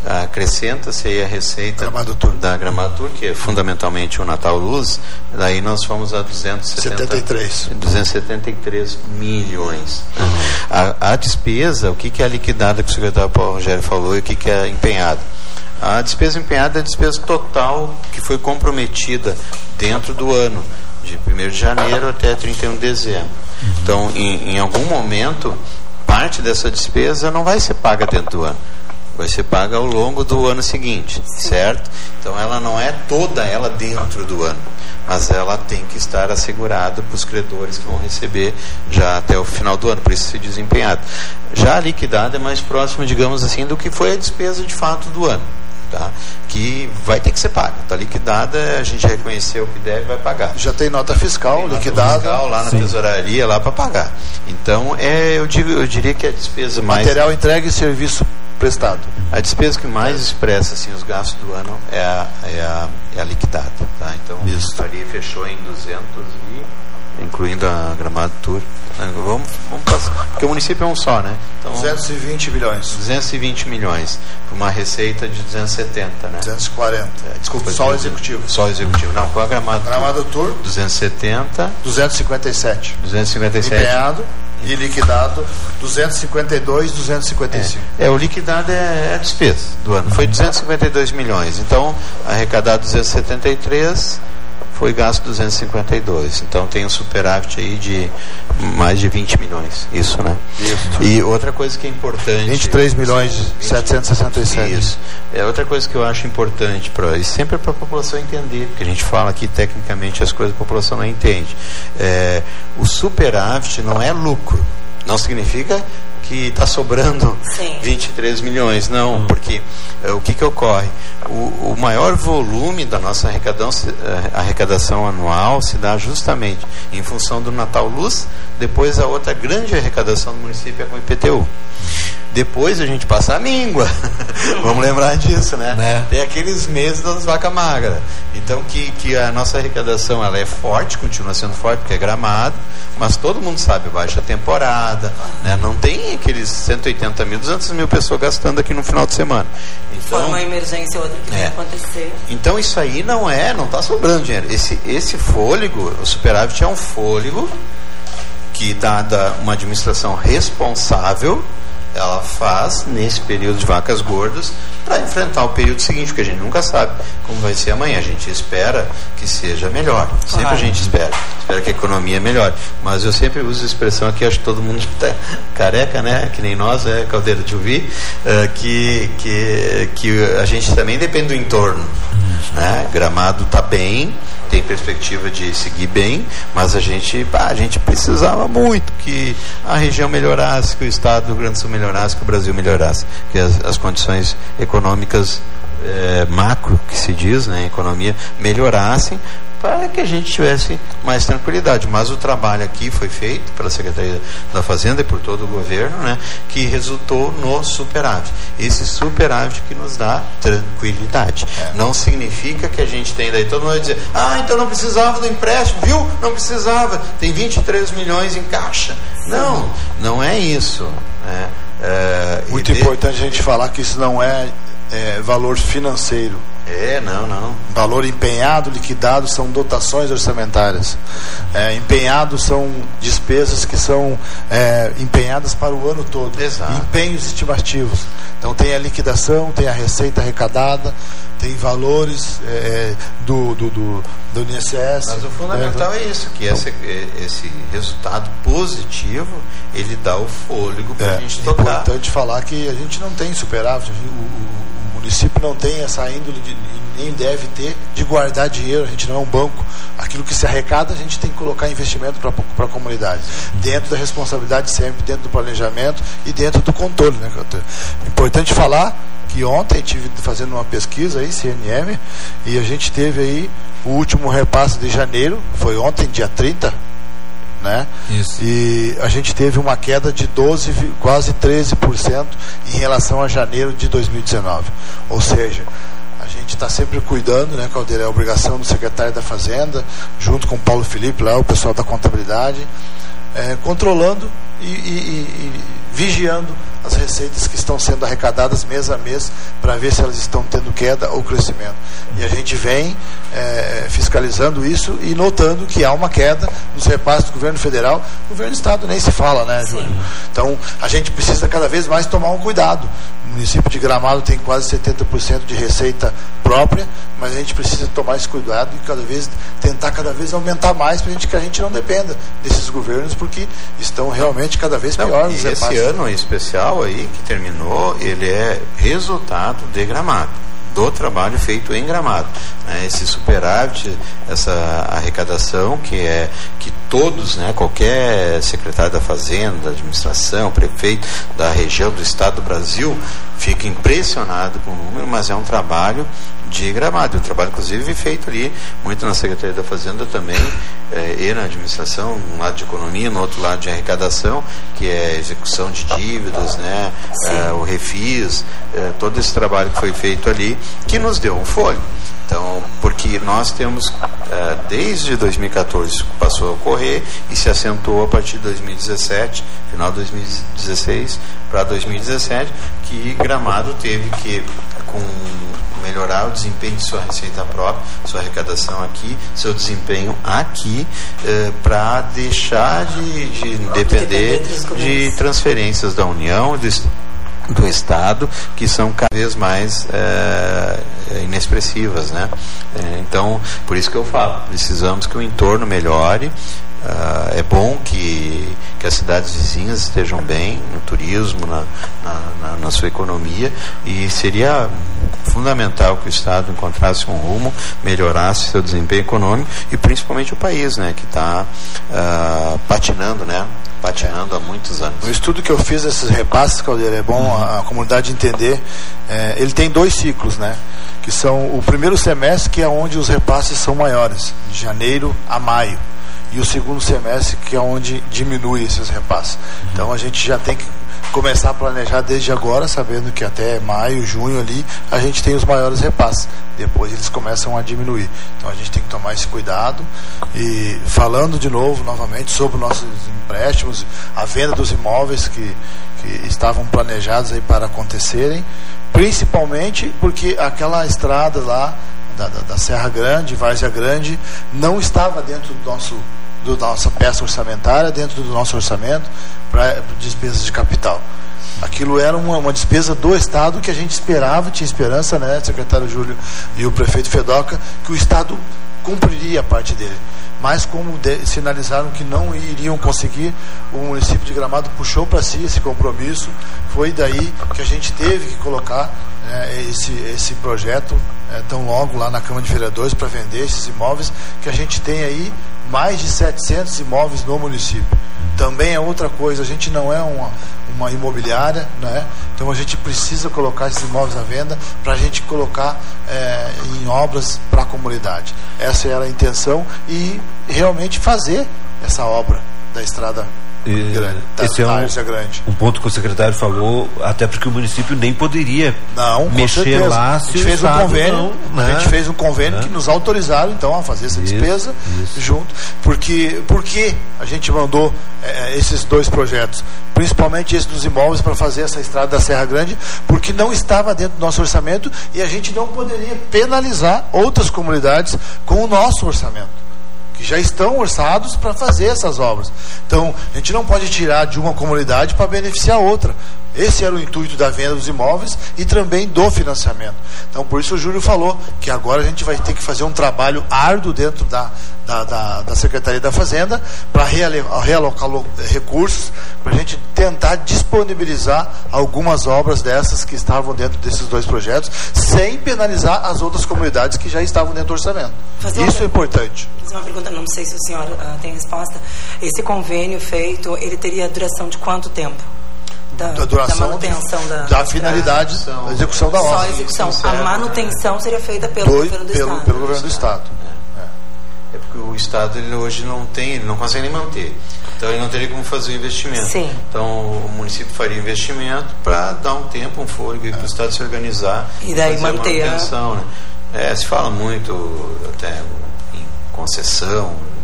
acrescenta-se aí a receita Gramado Tour. da Gramado Tour, que é fundamentalmente o Natal Luz, daí nós fomos a 273, 273 milhões. Uhum. A, a, despesa, o que, que é a liquidada que o secretário Paulo Rogério falou e o que, que é empenhado? A despesa empenhada é a despesa total que foi comprometida dentro do ano, de 1 de janeiro até 31 de dezembro. Então, em, em algum momento, parte dessa despesa não vai ser paga dentro do ano vai ser paga ao longo do ano seguinte, certo? Então ela não é toda ela dentro do ano, mas ela tem que estar assegurada para os credores que vão receber já até o final do ano, por isso se desempenhado. Já a liquidada é mais próxima, digamos assim, do que foi a despesa de fato do ano tá? que vai ter que ser paga. Está liquidada, a gente reconheceu o que deve vai pagar. Já tem nota fiscal tem liquidada. Nota fiscal lá na Sim. tesouraria lá para pagar. Então, é, eu, digo, eu diria que a despesa mais. Material entregue e serviço prestado. A despesa que mais expressa assim, os gastos do ano é a, é a, é a liquidada. Tá? Então, Isso. ali fechou em 200 e, incluindo a Gramado Tour, Vamos, vamos passar, porque o município é um só, né? Então, 220 milhões. 220 milhões. Uma receita de 270, né? 240. É, desculpa. Só o executivo. Só o executivo. Não, com a Gramado, Gramado Tour. 270. 257. 257. Empenhado e liquidado 252, 255. É, é o liquidado é, é a despesa do ano. Foi 252 milhões. Então, arrecadado 273 foi gasto 252. Então tem um superávit aí de mais de 20 milhões. Isso, né? Isso. E outra coisa que é importante. 23 milhões 20, 767. Isso. É outra coisa que eu acho importante para e sempre para a população entender, porque a gente fala aqui tecnicamente as coisas a população não entende. É, o superávit não é lucro. Não significa que está sobrando Sim. 23 milhões. Não, porque é, o que, que ocorre? O, o maior volume da nossa arrecadação, eh, arrecadação anual se dá justamente em função do Natal Luz, depois a outra grande arrecadação do município é com o IPTU. Depois a gente passa a míngua. *laughs* Vamos lembrar disso, né? né? Tem aqueles meses das vacas magras. Então que, que a nossa arrecadação ela é forte, continua sendo forte, porque é gramado, mas todo mundo sabe, baixa temporada, né? não tem aqueles 180 mil, 200 mil pessoas gastando aqui no final de semana. Então, uma emergência outra que é. vai acontecer. Então isso aí não é, não está sobrando dinheiro. Esse, esse fôlego, o superávit é um fôlego que, dada uma administração responsável, ela faz nesse período de vacas gordas para enfrentar o período seguinte, porque a gente nunca sabe como vai ser amanhã. A gente espera que seja melhor. Sempre a gente espera. Que a economia melhore. Mas eu sempre uso a expressão aqui, acho que todo mundo está *laughs* careca, né? Que nem nós, é caldeira de ouvir, uh, que, que, que a gente também depende do entorno. Né? Gramado está bem, tem perspectiva de seguir bem, mas a gente, a gente precisava muito que a região melhorasse, que o estado do Rio Grande do Sul melhorasse, que o Brasil melhorasse, que as, as condições econômicas é, macro, que se diz, né, economia, melhorassem para que a gente tivesse mais tranquilidade. Mas o trabalho aqui foi feito pela Secretaria da Fazenda e por todo o governo, né, que resultou no superávit. Esse superávit que nos dá tranquilidade. É. Não significa que a gente tem daí todo mundo vai dizer, ah, então não precisava do empréstimo, viu? Não precisava, tem 23 milhões em caixa. Não, não é isso. Né? É, Muito importante de... a gente falar que isso não é, é valor financeiro é, não, não. Valor empenhado, liquidado são dotações orçamentárias. É, empenhado são despesas que são é, empenhadas para o ano todo. Exato. Empenhos estimativos. Então tem a liquidação, tem a receita arrecadada, tem valores é, é do, do, do, do INSS. Mas o fundamental é, é isso, que esse, é, esse resultado positivo, ele dá o fôlego para a é, gente tocar. É importante falar que a gente não tem superávit. O, o, município não tem essa índole de, nem deve ter de guardar dinheiro, a gente não é um banco. Aquilo que se arrecada, a gente tem que colocar investimento para a comunidade. Dentro da responsabilidade sempre, dentro do planejamento e dentro do controle. Né? Importante falar que ontem estive fazendo uma pesquisa aí, CNM, e a gente teve aí o último repasse de janeiro, foi ontem, dia 30, né? Isso. E a gente teve uma queda de 12, quase 13% em relação a janeiro de 2019. Ou seja, a gente está sempre cuidando, né, Caldeira? É a obrigação do secretário da Fazenda, junto com o Paulo Felipe, lá, o pessoal da contabilidade, é, controlando e, e, e vigiando as receitas que estão sendo arrecadadas mês a mês para ver se elas estão tendo queda ou crescimento. E a gente vem é, fiscalizando isso e notando que há uma queda nos repasses do governo federal. O governo do estado nem se fala, né, Júlio? Então a gente precisa cada vez mais tomar um cuidado. O município de Gramado tem quase 70% de receita própria, mas a gente precisa tomar esse cuidado e cada vez tentar cada vez aumentar mais para que a gente não dependa desses governos, porque estão realmente cada vez piores. Esse ano em especial aí que terminou, ele é resultado de Gramado do trabalho feito em Gramado. Né? Esse superávit, essa arrecadação que é que todos, né, qualquer secretário da Fazenda, da administração, prefeito da região do estado do Brasil, fica impressionado com o número, mas é um trabalho de gramado. Um trabalho, inclusive, feito ali, muito na Secretaria da Fazenda também, eh, e na administração, um lado de economia, no outro lado de arrecadação, que é execução de dívidas, né, eh, o refis, eh, todo esse trabalho que foi feito ali, que nos deu um fôlego. Então, porque nós temos, desde 2014 passou a ocorrer e se acentuou a partir de 2017, final de 2016 para 2017, que Gramado teve que, com melhorar o desempenho de sua receita própria, sua arrecadação aqui, seu desempenho aqui, eh, para deixar de, de depender de transferências da União, do, do Estado, que são cada vez mais eh, inexpressivas. Né? Eh, então, por isso que eu falo, precisamos que o entorno melhore, Uh, é bom que, que as cidades vizinhas estejam bem no turismo, na, na, na, sua economia, e seria fundamental que o Estado encontrasse um rumo, melhorasse seu desempenho econômico e principalmente o país, né, que está uh, ah, patinando, né, patinando há muitos anos. O estudo que eu fiz desses repasses, Caldeira, é bom a, a, comunidade entender. É, ele tem dois ciclos, né? Que são o primeiro semestre, que é onde os repasses são maiores, de janeiro a maio e o segundo semestre, que é onde diminui esses repasses. Então a gente já tem que começar a planejar desde agora, sabendo que até maio, junho ali, a gente tem os maiores repasses. Depois eles começam a diminuir. Então a gente tem que tomar esse cuidado. E falando de novo, novamente, sobre nossos empréstimos, a venda dos imóveis que, que estavam planejados aí para acontecerem, principalmente porque aquela estrada lá da, da, da Serra Grande, Várzea Grande, não estava dentro do nosso da nossa peça orçamentária, dentro do nosso orçamento, para despesas de capital. Aquilo era uma, uma, despesa do Estado que a gente esperava, tinha esperança, né, secretário Júlio e o prefeito Fedoca, que o Estado cumpriria a parte dele. Mas como de, sinalizaram que não iriam conseguir, o município de Gramado puxou para si esse compromisso. Foi daí que a gente teve que colocar né, esse, esse projeto é, tão logo lá na Câmara de Vereadores para vender esses imóveis, que a gente tem aí mais de 700 imóveis no município. Também é outra coisa, a gente não é uma, uma imobiliária, né? então a gente precisa colocar esses imóveis à venda para a gente colocar é, em obras para a comunidade. Essa era a intenção e realmente fazer essa obra da estrada grande, esse é um, grande. um ponto que o secretário falou, até porque o município nem poderia não, mexer certeza. lá a gente fez um convênio, não, né? a gente fez um convênio né? que nos autorizaram então a fazer essa despesa isso. junto, porque porque a gente mandou é, esses dois projetos, principalmente esse dos imóveis para fazer essa estrada da Serra Grande, porque não estava dentro do nosso orçamento e a gente não poderia penalizar outras comunidades com o nosso orçamento que já estão orçados para fazer essas obras. Então, a gente não pode tirar de uma comunidade para beneficiar outra. Esse era o intuito da venda dos imóveis e também do financiamento. Então, por isso o Júlio falou que agora a gente vai ter que fazer um trabalho árduo dentro da, da, da, da Secretaria da Fazenda para realocar recursos, para a gente tentar disponibilizar algumas obras dessas que estavam dentro desses dois projetos, sem penalizar as outras comunidades que já estavam dentro do orçamento. Fazer Isso é importante. Fazer uma pergunta, não sei se a senhora uh, tem resposta. Esse convênio feito, ele teria duração de quanto tempo? Da, da duração, da manutenção da, da finalidade da, execução da obra. Só a execução. A manutenção seria feita pelo do, governo do pelo, Estado. Pelo governo do Estado. É. o Estado ele hoje não tem, ele não consegue nem manter. Então ele não teria como fazer o investimento. Sim. Então o município faria investimento para dar um tempo, um fôlego para o Estado se organizar e daí fazer manter a manutenção. Né? É, se fala muito até em concessão, é,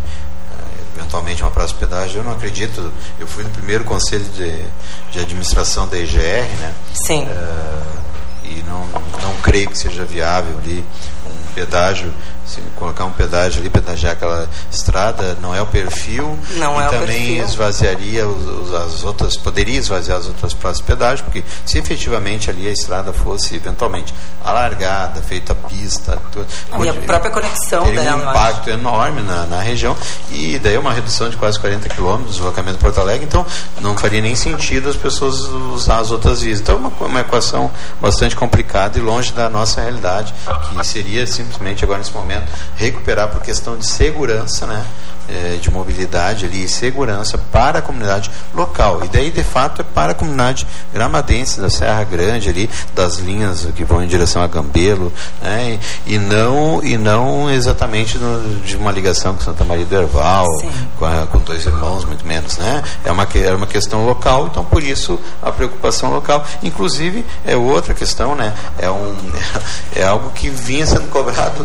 eventualmente uma praça de pedágio. Eu não acredito. Eu fui no primeiro conselho de, de administração da IGR, né? Sim. É, e não, não creio que seja viável ali pedágio se colocar um pedágio ali, pedagiar aquela estrada, não é o perfil. Não e é também o perfil. esvaziaria os, as outras, poderia esvaziar as outras praças de pedágio, porque se efetivamente ali a estrada fosse eventualmente alargada, feita pista, tudo, e a própria conexão teria dela, um impacto enorme na, na região e daí uma redução de quase 40 quilômetros do deslocamento de Porto Alegre, então não faria nem sentido as pessoas usar as outras vias. Então é uma, uma equação bastante complicada e longe da nossa realidade, que seria simplesmente agora nesse momento recuperar por questão de segurança, né? É, de mobilidade ali e segurança para a comunidade local. E daí, de fato, é para a comunidade gramadense da Serra Grande ali, das linhas que vão em direção a Gambelo, né? e, e, não, e não exatamente no, de uma ligação com Santa Maria do Herval, com, a, com, dois irmãos, muito menos. Né? É, uma, é uma questão local, então por isso a preocupação local. Inclusive, é outra questão, né? é, um, *laughs* é algo que vinha sendo cobrado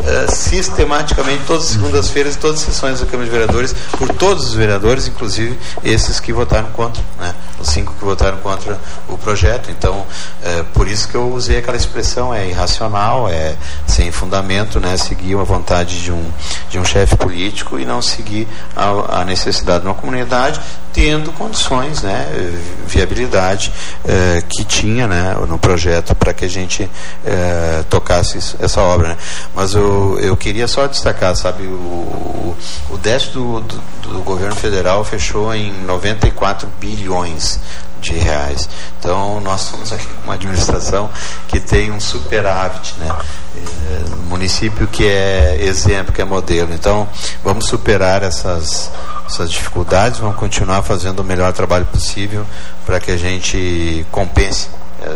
uh, sistematicamente todas as segundas-feiras e todas as sessões da Câmara de Vereadores por todos os vereadores, inclusive esses que votaram contra, né? Os cinco que votaram contra o projeto. Então, é, por isso que eu usei aquela expressão, é irracional, é sem fundamento, né? seguir a vontade de um, de um chefe político e não seguir a, a necessidade de uma comunidade, tendo condições, né? viabilidade é, que tinha né? no projeto para que a gente é, tocasse essa obra. Né? Mas eu, eu queria só destacar, sabe, o, o déficit do, do, do, governo federal fechou em 94 bilhões de reais. Então, nós somos aqui uma administração que tem um superávit, né? É, um município que é exemplo, que é modelo. Então, vamos superar essas, essas dificuldades, vamos continuar fazendo o melhor trabalho possível para que a gente compense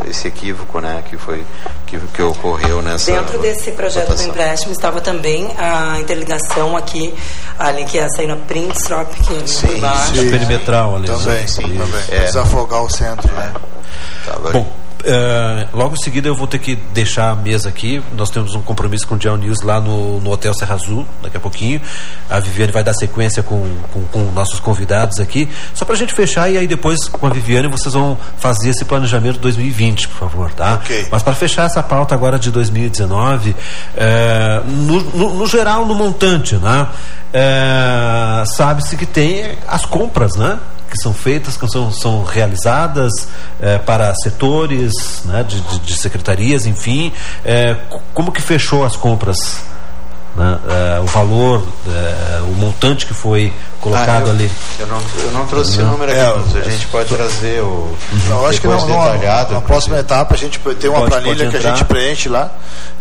esse equívoco né, que, foi, que, que ocorreu nessa. Dentro desse projeto votação. do empréstimo estava também a interligação aqui, ali que é a saída Princetrop, que é sim, baixo. Sim, perimetral ali. Também, sim, também. É. Desafogar o centro, né? Tá, Bom, Uh, logo em seguida eu vou ter que deixar a mesa aqui. Nós temos um compromisso com o Dial News lá no, no Hotel Serra Azul, daqui a pouquinho. A Viviane vai dar sequência com, com, com nossos convidados aqui. Só para a gente fechar e aí depois com a Viviane vocês vão fazer esse planejamento de 2020, por favor, tá? Okay. Mas para fechar essa pauta agora de 2019, uh, no, no, no, geral, no montante, né? Uh, Sabe-se que tem as compras, né? Que são feitas, que são, são realizadas é, para setores né, de, de, de, secretarias, enfim. É, como que fechou as compras? Né, é, o valor, o montante que foi colocado ah, eu, ali. Eu não, eu não trouxe o número aqui, é, mas a gente pode trazer o. Eu acho que não, detalhado. Na próxima etapa a gente tem uma pode, planilha pode que a gente preenche lá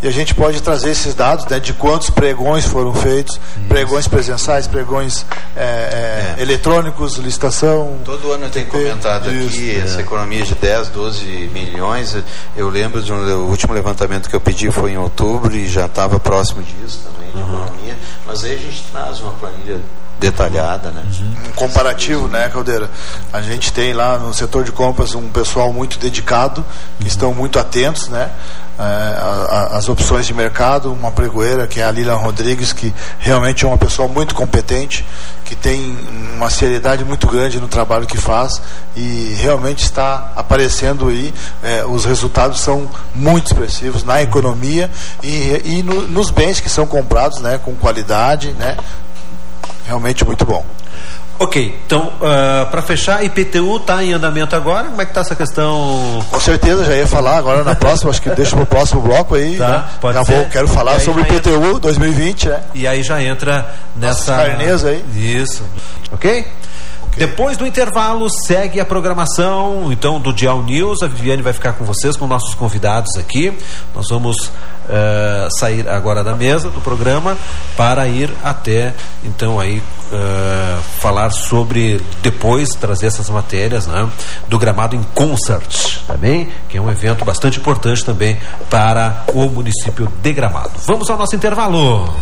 e a gente pode trazer esses dados né, de quantos pregões foram feitos, Isso. pregões presenciais, pregões é, é, é. eletrônicos, licitação. Todo ano tem comentado aqui essa economia de 10, 12 milhões. Eu lembro de um, último levantamento que eu pedi foi em outubro e já estava próximo disso também, de uhum. economia. Mas aí a gente traz uma planilha detalhada, né? Um comparativo, né, Caldeira? A gente tem lá no setor de compras um pessoal muito dedicado, que estão muito atentos, né? É, as opções de mercado, uma pregoeira que é a Lilian Rodrigues, que realmente é uma pessoa muito competente, que tem uma seriedade muito grande no trabalho que faz e realmente está aparecendo aí. É, os resultados são muito expressivos na economia e, e no, nos bens que são comprados, né, com qualidade, né, realmente muito bom. Ok, então uh, ah, para fechar, IPTU está em andamento agora? Como é que está essa questão? Com certeza, já ia falar agora na próxima, acho que deixa para o próximo bloco aí. Tá, né? pode já ser. vou, quero falar sobre IPTU entra... 2020, né? E aí já entra nessa. Carnês aí. Isso. Ok? Depois do intervalo, segue a programação então do Dial News. A Viviane vai ficar com vocês, com nossos convidados aqui. Nós vamos uh, sair agora da mesa do programa para ir até então aí uh, falar sobre depois trazer essas matérias né, do gramado em concert, tá bem? Que é um evento bastante importante também para o município de Gramado. Vamos ao nosso intervalo.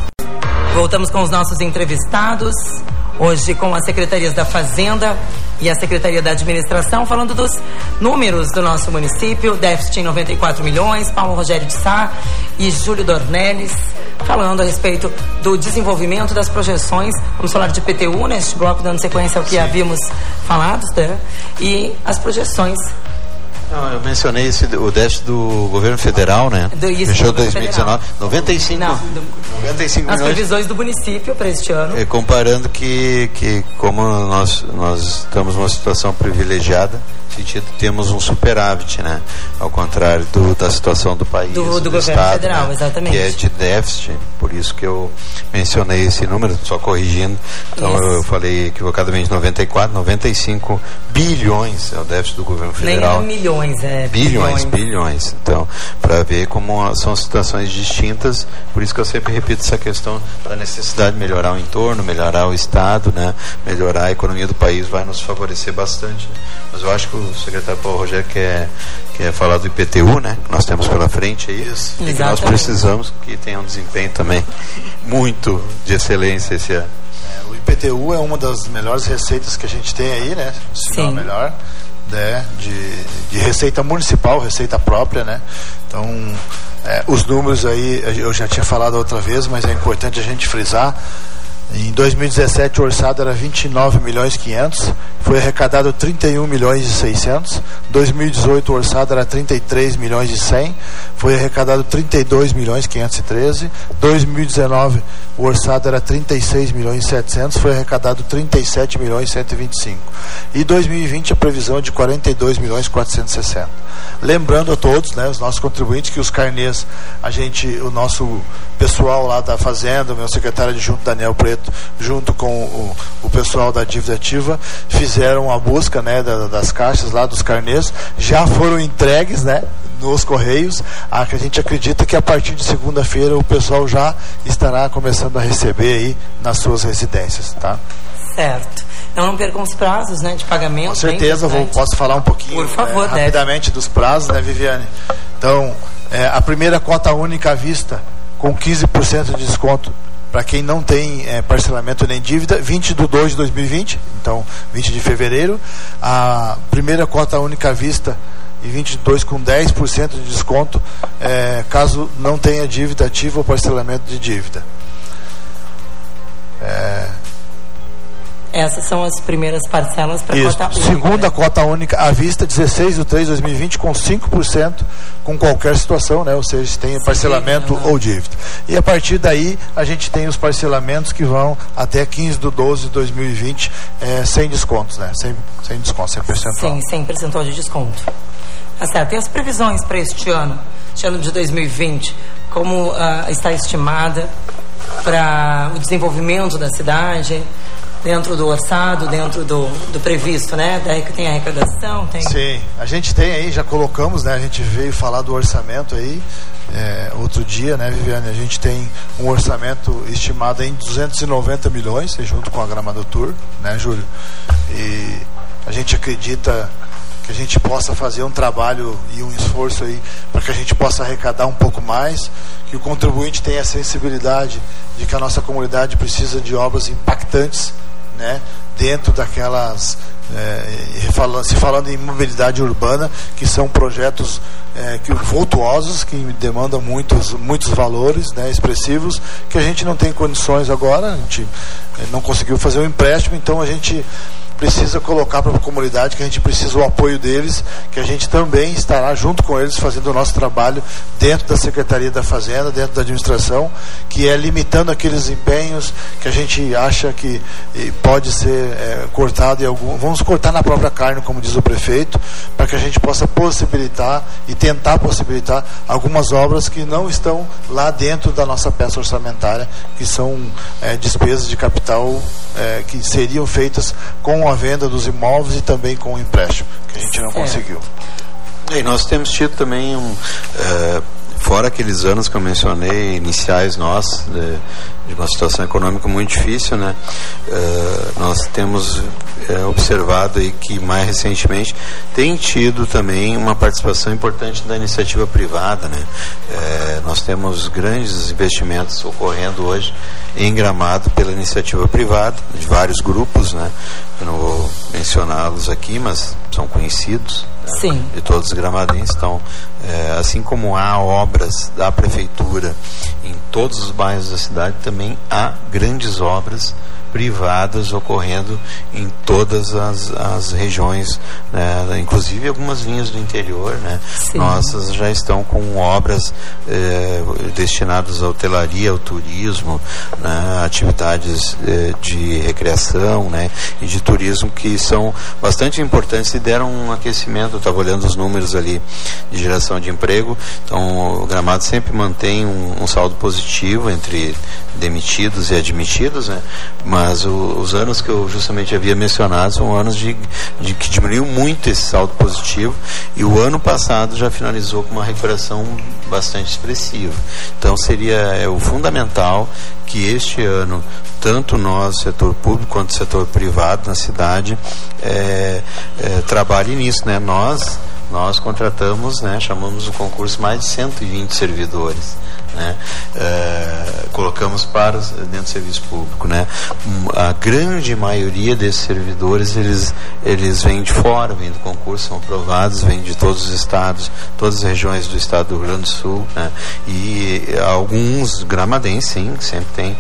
Voltamos com os nossos entrevistados. Hoje com as secretarias da Fazenda e a Secretaria da Administração, falando dos números do nosso município, déficit em 94 milhões, Paulo Rogério de Sá e Júlio Dornelles, falando a respeito do desenvolvimento das projeções. Vamos falar de PTU neste bloco, dando sequência ao que Sim. havíamos falado, né? e as projeções não, eu mencionei esse, o déficit do governo federal, né? Do, isso, Fechou 2019, 95, Não, do, 95 As previsões do município para este ano. E comparando que, que como nós, nós estamos numa situação privilegiada, sentido temos um superávit, né? Ao contrário do, da situação do país, do, do, do governo estado, federal, né? exatamente. Que é de déficit, por isso que eu mencionei esse número, só corrigindo. Então isso. eu falei equivocadamente 94, 95 bilhões é o déficit do governo federal. Nem milhões, é bilhões, bilhões. bilhões. Então, para ver como são situações distintas, por isso que eu sempre repito essa questão da necessidade de melhorar o entorno, melhorar o estado, né? Melhorar a economia do país vai nos favorecer bastante. Né? Mas eu acho que o secretário Paulo Rogério quer, quer falar do IPTU, né? Que nós temos pela frente aí. Isso. E que nós precisamos que tenha um desempenho também muito de excelência esse ano. É, o IPTU é uma das melhores receitas que a gente tem aí, né? Se não a melhor. Né, de, de receita municipal, receita própria, né? Então, é, os números aí, eu já tinha falado outra vez, mas é importante a gente frisar. Em 2017 o orçado era 29 milhões 500, foi arrecadado 31 milhões e 600. 2018 o orçado era 33 milhões e 100, foi arrecadado 32 milhões 513. 2019 o orçado era 36 milhões e 700, foi arrecadado 37 milhões e 125. E 2020 a previsão é de 42 milhões e 460. Lembrando a todos, né, os nossos contribuintes que os carnês, a gente, o nosso pessoal lá da fazenda, meu secretário adjunto Daniel Preto junto com o, o pessoal da dívida ativa, fizeram a busca né, da, das caixas lá dos carnês, já foram entregues né, nos Correios. A, a gente acredita que a partir de segunda-feira o pessoal já estará começando a receber aí nas suas residências. Tá? Certo. Então não percam os prazos né, de pagamento. Com certeza, vou, posso falar um pouquinho Por favor, é, rapidamente dos prazos, né, Viviane? Então, é, a primeira cota única à vista, com 15% de desconto para quem não tem é, parcelamento nem dívida, 20 de 2 de 2020, então 20 de fevereiro. A primeira cota única à vista e 22 com 10% de desconto, é, caso não tenha dívida ativa ou parcelamento de dívida. É, essas são as primeiras parcelas para a cota única. Segunda né? cota única à vista, 16 de 3 de 2020, com 5% com qualquer situação, né? ou seja, se tem parcelamento Sim, ou dívida. E a partir daí, a gente tem os parcelamentos que vão até 15 de 12 de 2020, é, sem descontos, né? sem, sem desconto, sem percentual. Sim, sem percentual de desconto. Tá. E as previsões para este ano, este ano de 2020, como uh, está estimada para o desenvolvimento da cidade? dentro do orçado, dentro do, do previsto, né? Daí que tem a arrecadação, tem. Sim, a gente tem aí, já colocamos, né? A gente veio falar do orçamento aí é, outro dia, né, Viviane? A gente tem um orçamento estimado em 290 milhões, junto com a Gramado Tour, né, Júlio? E a gente acredita que a gente possa fazer um trabalho e um esforço aí para que a gente possa arrecadar um pouco mais, que o contribuinte tenha a sensibilidade de que a nossa comunidade precisa de obras impactantes né, dentro daquelas é, falando, se falando em mobilidade urbana, que são projetos é, que, vultuosos, que demandam muitos, muitos valores né, expressivos, que a gente não tem condições agora, a gente é, não conseguiu fazer o um empréstimo, então a gente precisa colocar para a comunidade que a gente precisa o apoio deles, que a gente também estará junto com eles fazendo o nosso trabalho dentro da Secretaria da Fazenda, dentro da administração, que é limitando aqueles empenhos que a gente acha que pode ser é, cortado em algum. Vamos cortar na própria carne, como diz o prefeito, para que a gente possa possibilitar e tentar possibilitar algumas obras que não estão lá dentro da nossa peça orçamentária, que são é, despesas de capital é, que seriam feitas com a venda dos imóveis e também com o empréstimo, que a gente não conseguiu. E nós temos tido também um. Uh, fora aqueles anos que eu mencionei, iniciais nossos, de, de uma situação econômica muito difícil, né? Uh, nós temos uh, observado aí que mais recentemente tem tido também uma participação importante da iniciativa privada, né? Uh, nós temos grandes investimentos ocorrendo hoje em Gramado pela iniciativa privada, de vários grupos, né? Eu não vou mencioná-los aqui, mas são conhecidos né? de todos os gramadenses. Então, é, assim como há obras da prefeitura em todos os bairros da cidade, também há grandes obras privadas ocorrendo em todas as, as regiões, né? inclusive algumas linhas do interior, né? nossas já estão com obras eh, destinadas à hotelaria, ao turismo, né? atividades eh, de recreação né? e de turismo que são bastante importantes e deram um aquecimento. Estava olhando os números ali de geração de emprego, então o Gramado sempre mantém um, um saldo positivo entre demitidos e admitidos, né? mas o, os anos que eu justamente havia mencionado são anos de, de que diminuiu muito esse saldo positivo e o ano passado já finalizou com uma recuperação bastante expressiva. Então seria é, o fundamental que este ano tanto nós, setor público quanto setor privado na cidade, é, é, trabalhe nisso, né? Nós nós contratamos, né, chamamos o concurso mais de 120 servidores né? Uh, colocamos para dentro do serviço público, né? A grande maioria desses servidores eles eles vêm de fora, vêm do concurso, são aprovados, vêm de todos os estados, todas as regiões do estado do Rio Grande do Sul, né? E alguns gramadenses, sim, sempre tem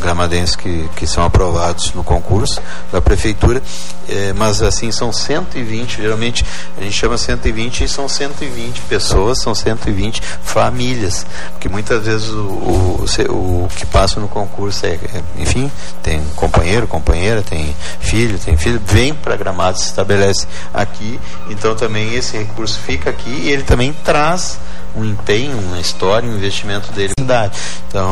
gramadenses que, que são aprovados no concurso da prefeitura, eh, mas assim são 120, geralmente a gente chama 120 e são 120 pessoas, são 120 famílias, porque muitas vezes o, o, o que passa no concurso é, é, enfim, tem companheiro, companheira, tem filho, tem filho, vem para Gramado, se estabelece aqui, então também esse recurso fica aqui e ele também traz um empenho, uma história, um investimento dele na cidade. Então,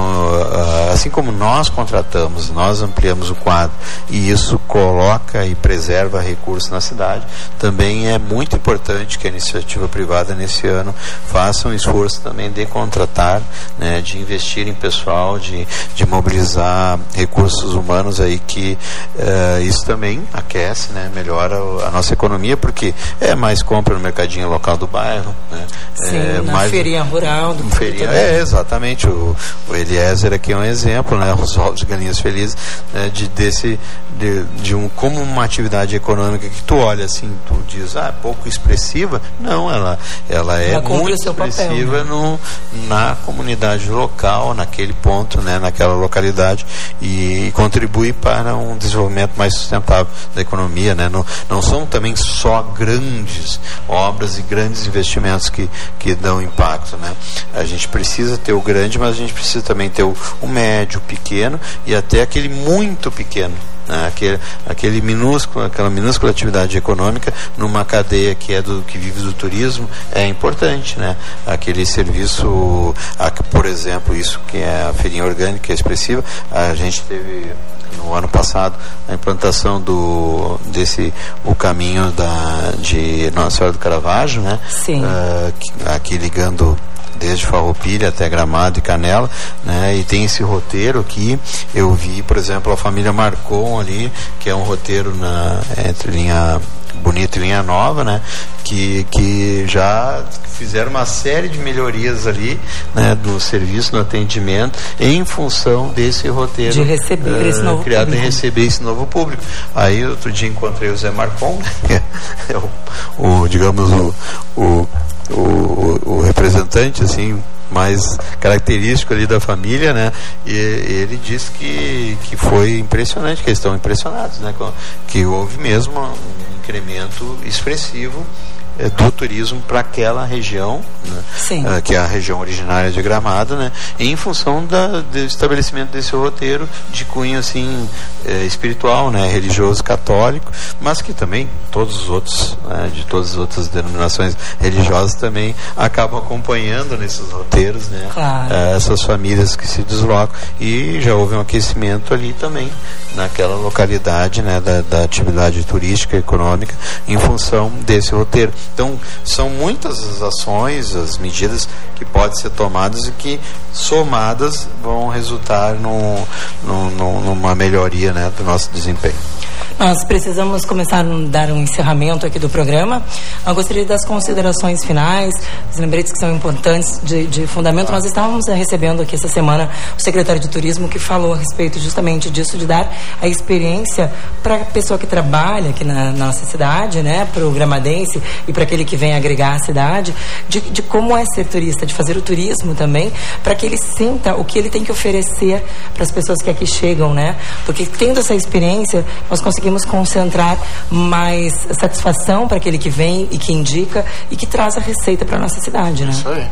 ah, assim como nós contratamos, nós ampliamos o quadro e isso coloca e preserva recursos na cidade, também é muito importante que a iniciativa privada nesse ano faça um esforço também de contratar, né, de investir em pessoal, de, de mobilizar recursos humanos aí que uh, isso também aquece, né, melhora a nossa economia porque é mais compra no mercadinho local do bairro, né, Sim, é mais feirinha rural do feirinha, É, exatamente. O, o Eliezer aqui é um exemplo, né? Os ovos de galinhas felizes, né? de, desse, de, de um, como uma atividade econômica que tu olha assim, tu diz, ah, pouco expressiva. Não, ela, ela é ela muito expressiva papel, né? no, na comunidade local, naquele ponto, né? naquela localidade e, e contribui para um desenvolvimento mais sustentável da economia, né? Não, não são também só grandes obras e grandes investimentos que, que dão impacto, né? A gente precisa ter o grande, mas a gente precisa também ter o, o médio, o pequeno e até aquele muito pequeno. Né? Aquele, aquele minúsculo, aquela minúscula atividade econômica numa cadeia que é do que vive do turismo é importante, né? Aquele serviço, por exemplo, isso que é a feirinha orgânica é expressiva, a gente teve no ano passado a implantação do desse o caminho da de Nossa Senhora do Caravaggio, né? Sim. Uh, aqui ligando desde Farroupilha até Gramado e Canela, né? E tem esse roteiro aqui. Eu vi, por exemplo, a família Marcon ali, que é um roteiro na entre linha bonita e linha nova, né? Que, que já fizeram uma série de melhorias ali, né? Do serviço, no atendimento, em função desse roteiro. De receber uh, esse novo criado público. em receber esse novo público. Aí outro dia encontrei o Zé Marcon, *laughs* que é o, o digamos, o, o o, o, representante assim mais característico ali da família, né? E ele disse que, que foi impressionante, que eles estão impressionados, né? Que houve mesmo um incremento expressivo do turismo para aquela região, né, uh, que é a região originária de Gramado, né, em função da, do estabelecimento desse roteiro de cunho assim é, espiritual, né, religioso católico, mas que também todos os outros, né, de todas as outras denominações religiosas também acabam acompanhando nesses roteiros, né, claro. uh, essas famílias que se deslocam. E já houve um aquecimento ali também naquela localidade né, da, da atividade turística econômica em função desse roteiro. Então, são muitas as ações, as medidas que podem ser tomadas e que somadas vão resultar num, num, numa melhoria né, do nosso desempenho. Nós precisamos começar a dar um encerramento aqui do programa. Eu gostaria das considerações finais, os lembretes que são importantes de, de fundamento. Nós estávamos recebendo aqui essa semana o secretário de Turismo que falou a respeito justamente disso, de dar a experiência para a pessoa que trabalha aqui na, na nossa cidade, né, para o gramadense e para aquele que vem agregar a cidade, de, de como é ser turista, de fazer o turismo também, para que ele sinta o que ele tem que oferecer para as pessoas que aqui chegam, né? Porque tendo essa experiência, nós conseguimos conseguimos concentrar mais satisfação para aquele que vem e que indica e que traz a receita para a nossa cidade, né? Isso aí.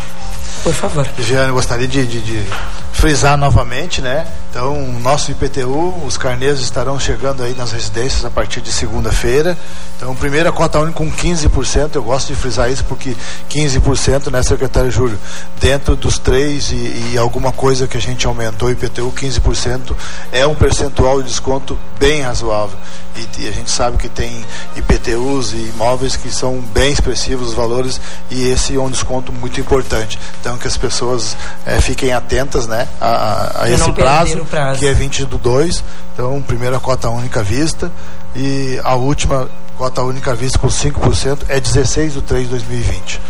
Por favor. Jeane, gostaria de, de, de, frisar novamente, né? Então, nosso IPTU, os carneiros estarão chegando aí nas residências a partir de segunda-feira. Então, primeira cota única com 15%, eu gosto de frisar isso porque 15%, né, secretário Júlio? Dentro dos três e, e alguma coisa que a gente aumentou o IPTU, 15% é um percentual de desconto bem razoável. E, e, a gente sabe que tem IPTUs e imóveis que são bem expressivos os valores e esse é um desconto muito importante. Então que as pessoas é, fiquem atentas né, a, a esse prazo, prazo, que é 20 do 2. Então, primeira cota única vista e a última cota única vista com 5% é 16 do 3 de 2020.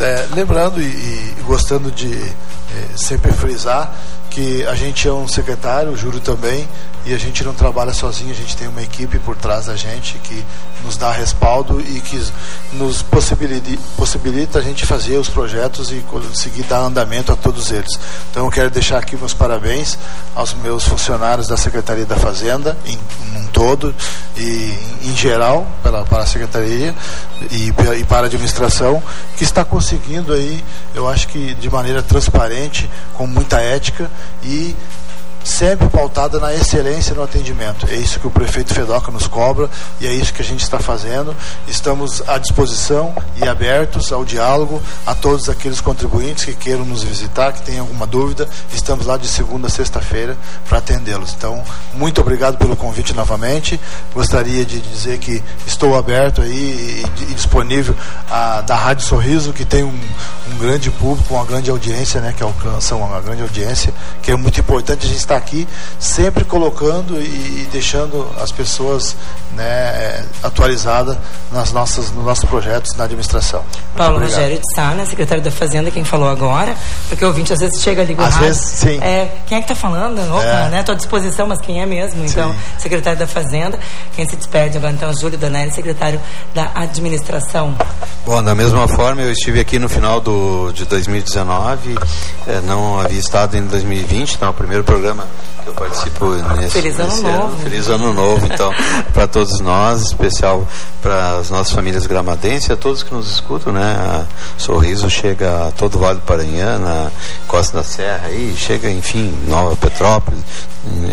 É, lembrando e, e, gostando de é, sempre frisar que a gente é um secretário, o Júlio também, e a gente não trabalha sozinho, a gente tem uma equipe por trás da gente que nos dá respaldo e que nos possibilita, possibilita a gente fazer os projetos e conseguir dar andamento a todos eles. Então eu quero deixar aqui meus parabéns aos meus funcionários da Secretaria da Fazenda, em um todo e em geral, para, para a Secretaria e, e para a administração, que está conseguindo aí, eu acho que de maneira transparente, com muita ética e sempre pautada na excelência no atendimento. É isso que o prefeito Fedoca nos cobra e é isso que a gente está fazendo. Estamos à disposição e abertos ao diálogo a todos aqueles contribuintes que queiram nos visitar, que tenham alguma dúvida. Estamos lá de segunda a sexta-feira para atendê-los. Então, muito obrigado pelo convite novamente. Gostaria de dizer que estou aberto aí e, disponível a, da Rádio Sorriso, que tem um, um grande público, uma grande audiência, né, que alcança uma grande audiência, que é muito importante a gente estar aqui sempre colocando e, e deixando as pessoas né, atualizadas nas nossas, nos nossos projetos na administração. Muito Paulo obrigado. Rogério de Sá, né, secretário da Fazenda, quem falou agora, porque o ouvinte às vezes chega ali com Às vezes, sim. É, quem é que está falando? Opa, é. né, estou à disposição, mas quem é mesmo? Então, sim. secretário da Fazenda, quem se despede agora, então, Júlio Danelli, secretário da Administração. Bom, da mesma forma, eu estive aqui no final do, de 2019, eh, não havia estado em 2020, então, o primeiro programa que eu participo nesse, Feliz ano nesse novo. Ano. Feliz ano novo, então, *laughs* para todos nós, especial para as nossas famílias gramadenses e a todos que nos escutam, né? A Sorriso chega a todo o Vale do Paranhana, Costa da Serra, aí chega, enfim, Nova Petrópolis,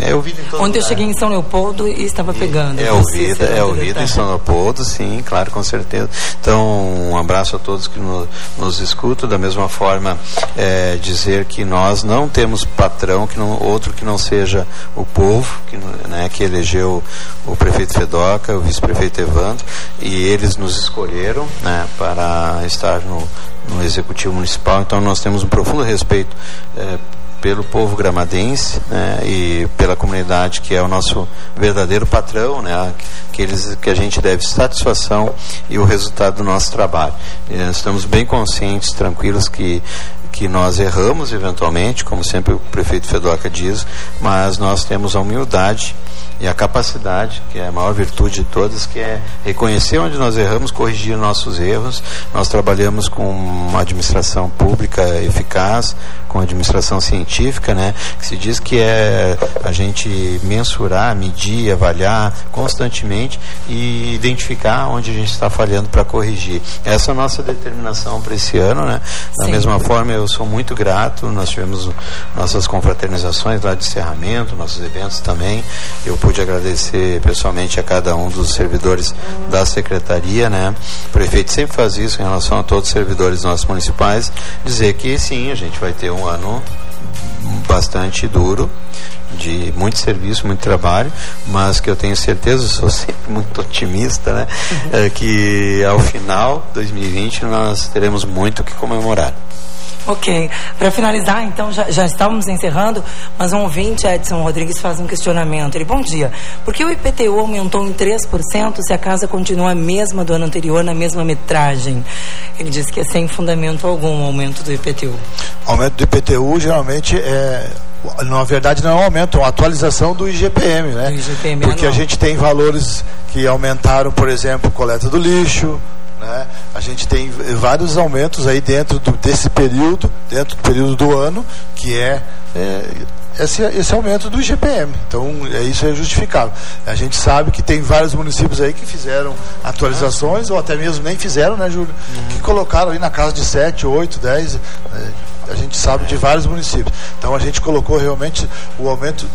é ouvido em todo Onde lugar. eu cheguei em São Leopoldo e estava pegando. É ouvido, é ouvido em São Leopoldo, sim, claro, com certeza. Então, um abraço a todos que no, nos escutam. Da mesma forma, é, dizer que nós não temos patrão, que não, outro que não seja o povo, que, né, que elegeu o prefeito Fedoca, o vice-prefeito Evandro, e eles nos escolheram né, para estar no, no Executivo Municipal. Então, nós temos um profundo respeito é, pelo povo gramadense né, e pela comunidade que é o nosso verdadeiro patrão, né, aqueles que a gente deve satisfação e o resultado do nosso trabalho. E nós estamos bem conscientes, tranquilos que que nós erramos eventualmente, como sempre o prefeito Fedoca diz, mas nós temos a humildade e a capacidade, que é a maior virtude de todas, que é reconhecer onde nós erramos, corrigir nossos erros. Nós trabalhamos com uma administração pública eficaz, com administração científica, né, que se diz que é a gente mensurar, medir, avaliar constantemente e identificar onde a gente está falhando para corrigir. Essa é a nossa determinação para esse ano, né? Da Sim. mesma forma, eu sou muito grato. Nós tivemos nossas confraternizações lá de encerramento, nossos eventos também. Eu pude agradecer pessoalmente a cada um dos servidores da secretaria, né? O prefeito sempre faz isso em relação a todos os servidores nossos municipais, dizer que sim, a gente vai ter um ano bastante duro de muito serviço, muito trabalho, mas que eu tenho certeza, sou *laughs* sempre muito otimista, né? É que ao final de 2020 nós teremos muito o que comemorar. Ok. Para finalizar, então, já, já, estávamos encerrando, mas um ouvinte, Edson Rodrigues, faz um questionamento. Ele, bom dia, por que o IPTU aumentou em 3% se a casa continua a mesma do ano anterior, na mesma metragem? Ele diz que é sem fundamento algum o aumento do IPTU. O aumento do IPTU geralmente é na verdade não é um aumento, é uma atualização do IGPM, né? Do IGPM Porque anual. a gente tem valores que aumentaram, por exemplo, coleta do lixo, né? A gente tem vários aumentos aí dentro do, desse período, dentro do período do ano, que é, é esse, esse aumento do IGPM. Então, é, isso é justificável. A gente sabe que tem vários municípios aí que fizeram atualizações, ou até mesmo nem fizeram, né, Júlio? Uhum. Que colocaram aí na casa de 7, 8, 10. É, a gente sabe de vários municípios. Então, a gente colocou realmente o aumento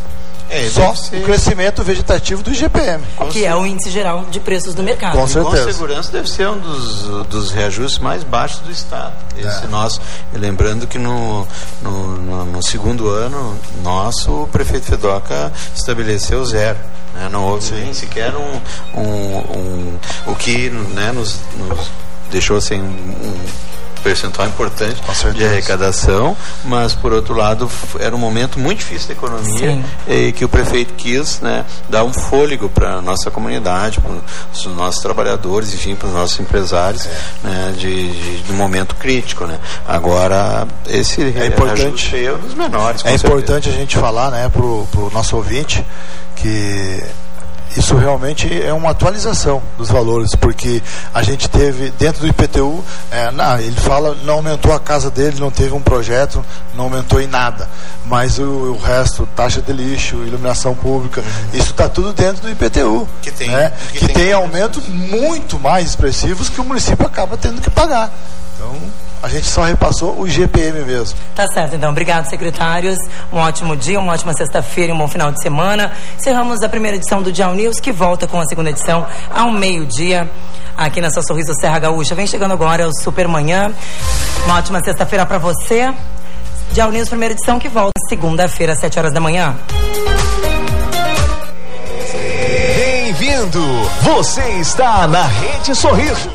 é, Só o crescimento vegetativo do IGPM. Que é o índice geral de preços do mercado. Com certeza. Com segurança deve ser um dos, dos reajustes mais baixos do Estado. Esse é. nosso, lembrando que no, no, no, no, segundo ano nosso, o prefeito Fedoca estabeleceu zero. Né? Não houve nem sequer um, um, um, o que né, nos, nos deixou sem um percentual importante de arrecadação, mas por outro lado era um momento muito difícil da economia e que o prefeito quis né, dar um fôlego para a nossa comunidade, para os nossos trabalhadores, enfim, para os nossos empresários, é. né, de, de, de, um momento crítico. Né. Agora, esse é importante é um dos menores. É importante a gente falar né, para o nosso ouvinte que isso realmente é uma atualização dos valores, porque a gente teve dentro do IPTU, é, não, ele fala não aumentou a casa dele, não teve um projeto, não aumentou em nada, mas o, o resto, taxa de lixo, iluminação pública, uhum. isso está tudo dentro do IPTU, que tem, né? que, que tem, tem aumentos muito mais expressivos que o município acaba tendo que pagar. Então a gente só repassou o GPM mesmo. Tá certo, então. Obrigado, secretários. Um ótimo dia, uma ótima sexta-feira e um bom final de semana. Encerramos a primeira edição do Dial News, que volta com a segunda edição ao meio-dia, aqui nessa Sorriso Serra Gaúcha. Vem chegando agora o Supermanhã. Uma ótima sexta-feira para você. Dial News, primeira edição, que volta segunda-feira, às 7 horas da manhã. Bem-vindo! Você está na Rede Sorriso.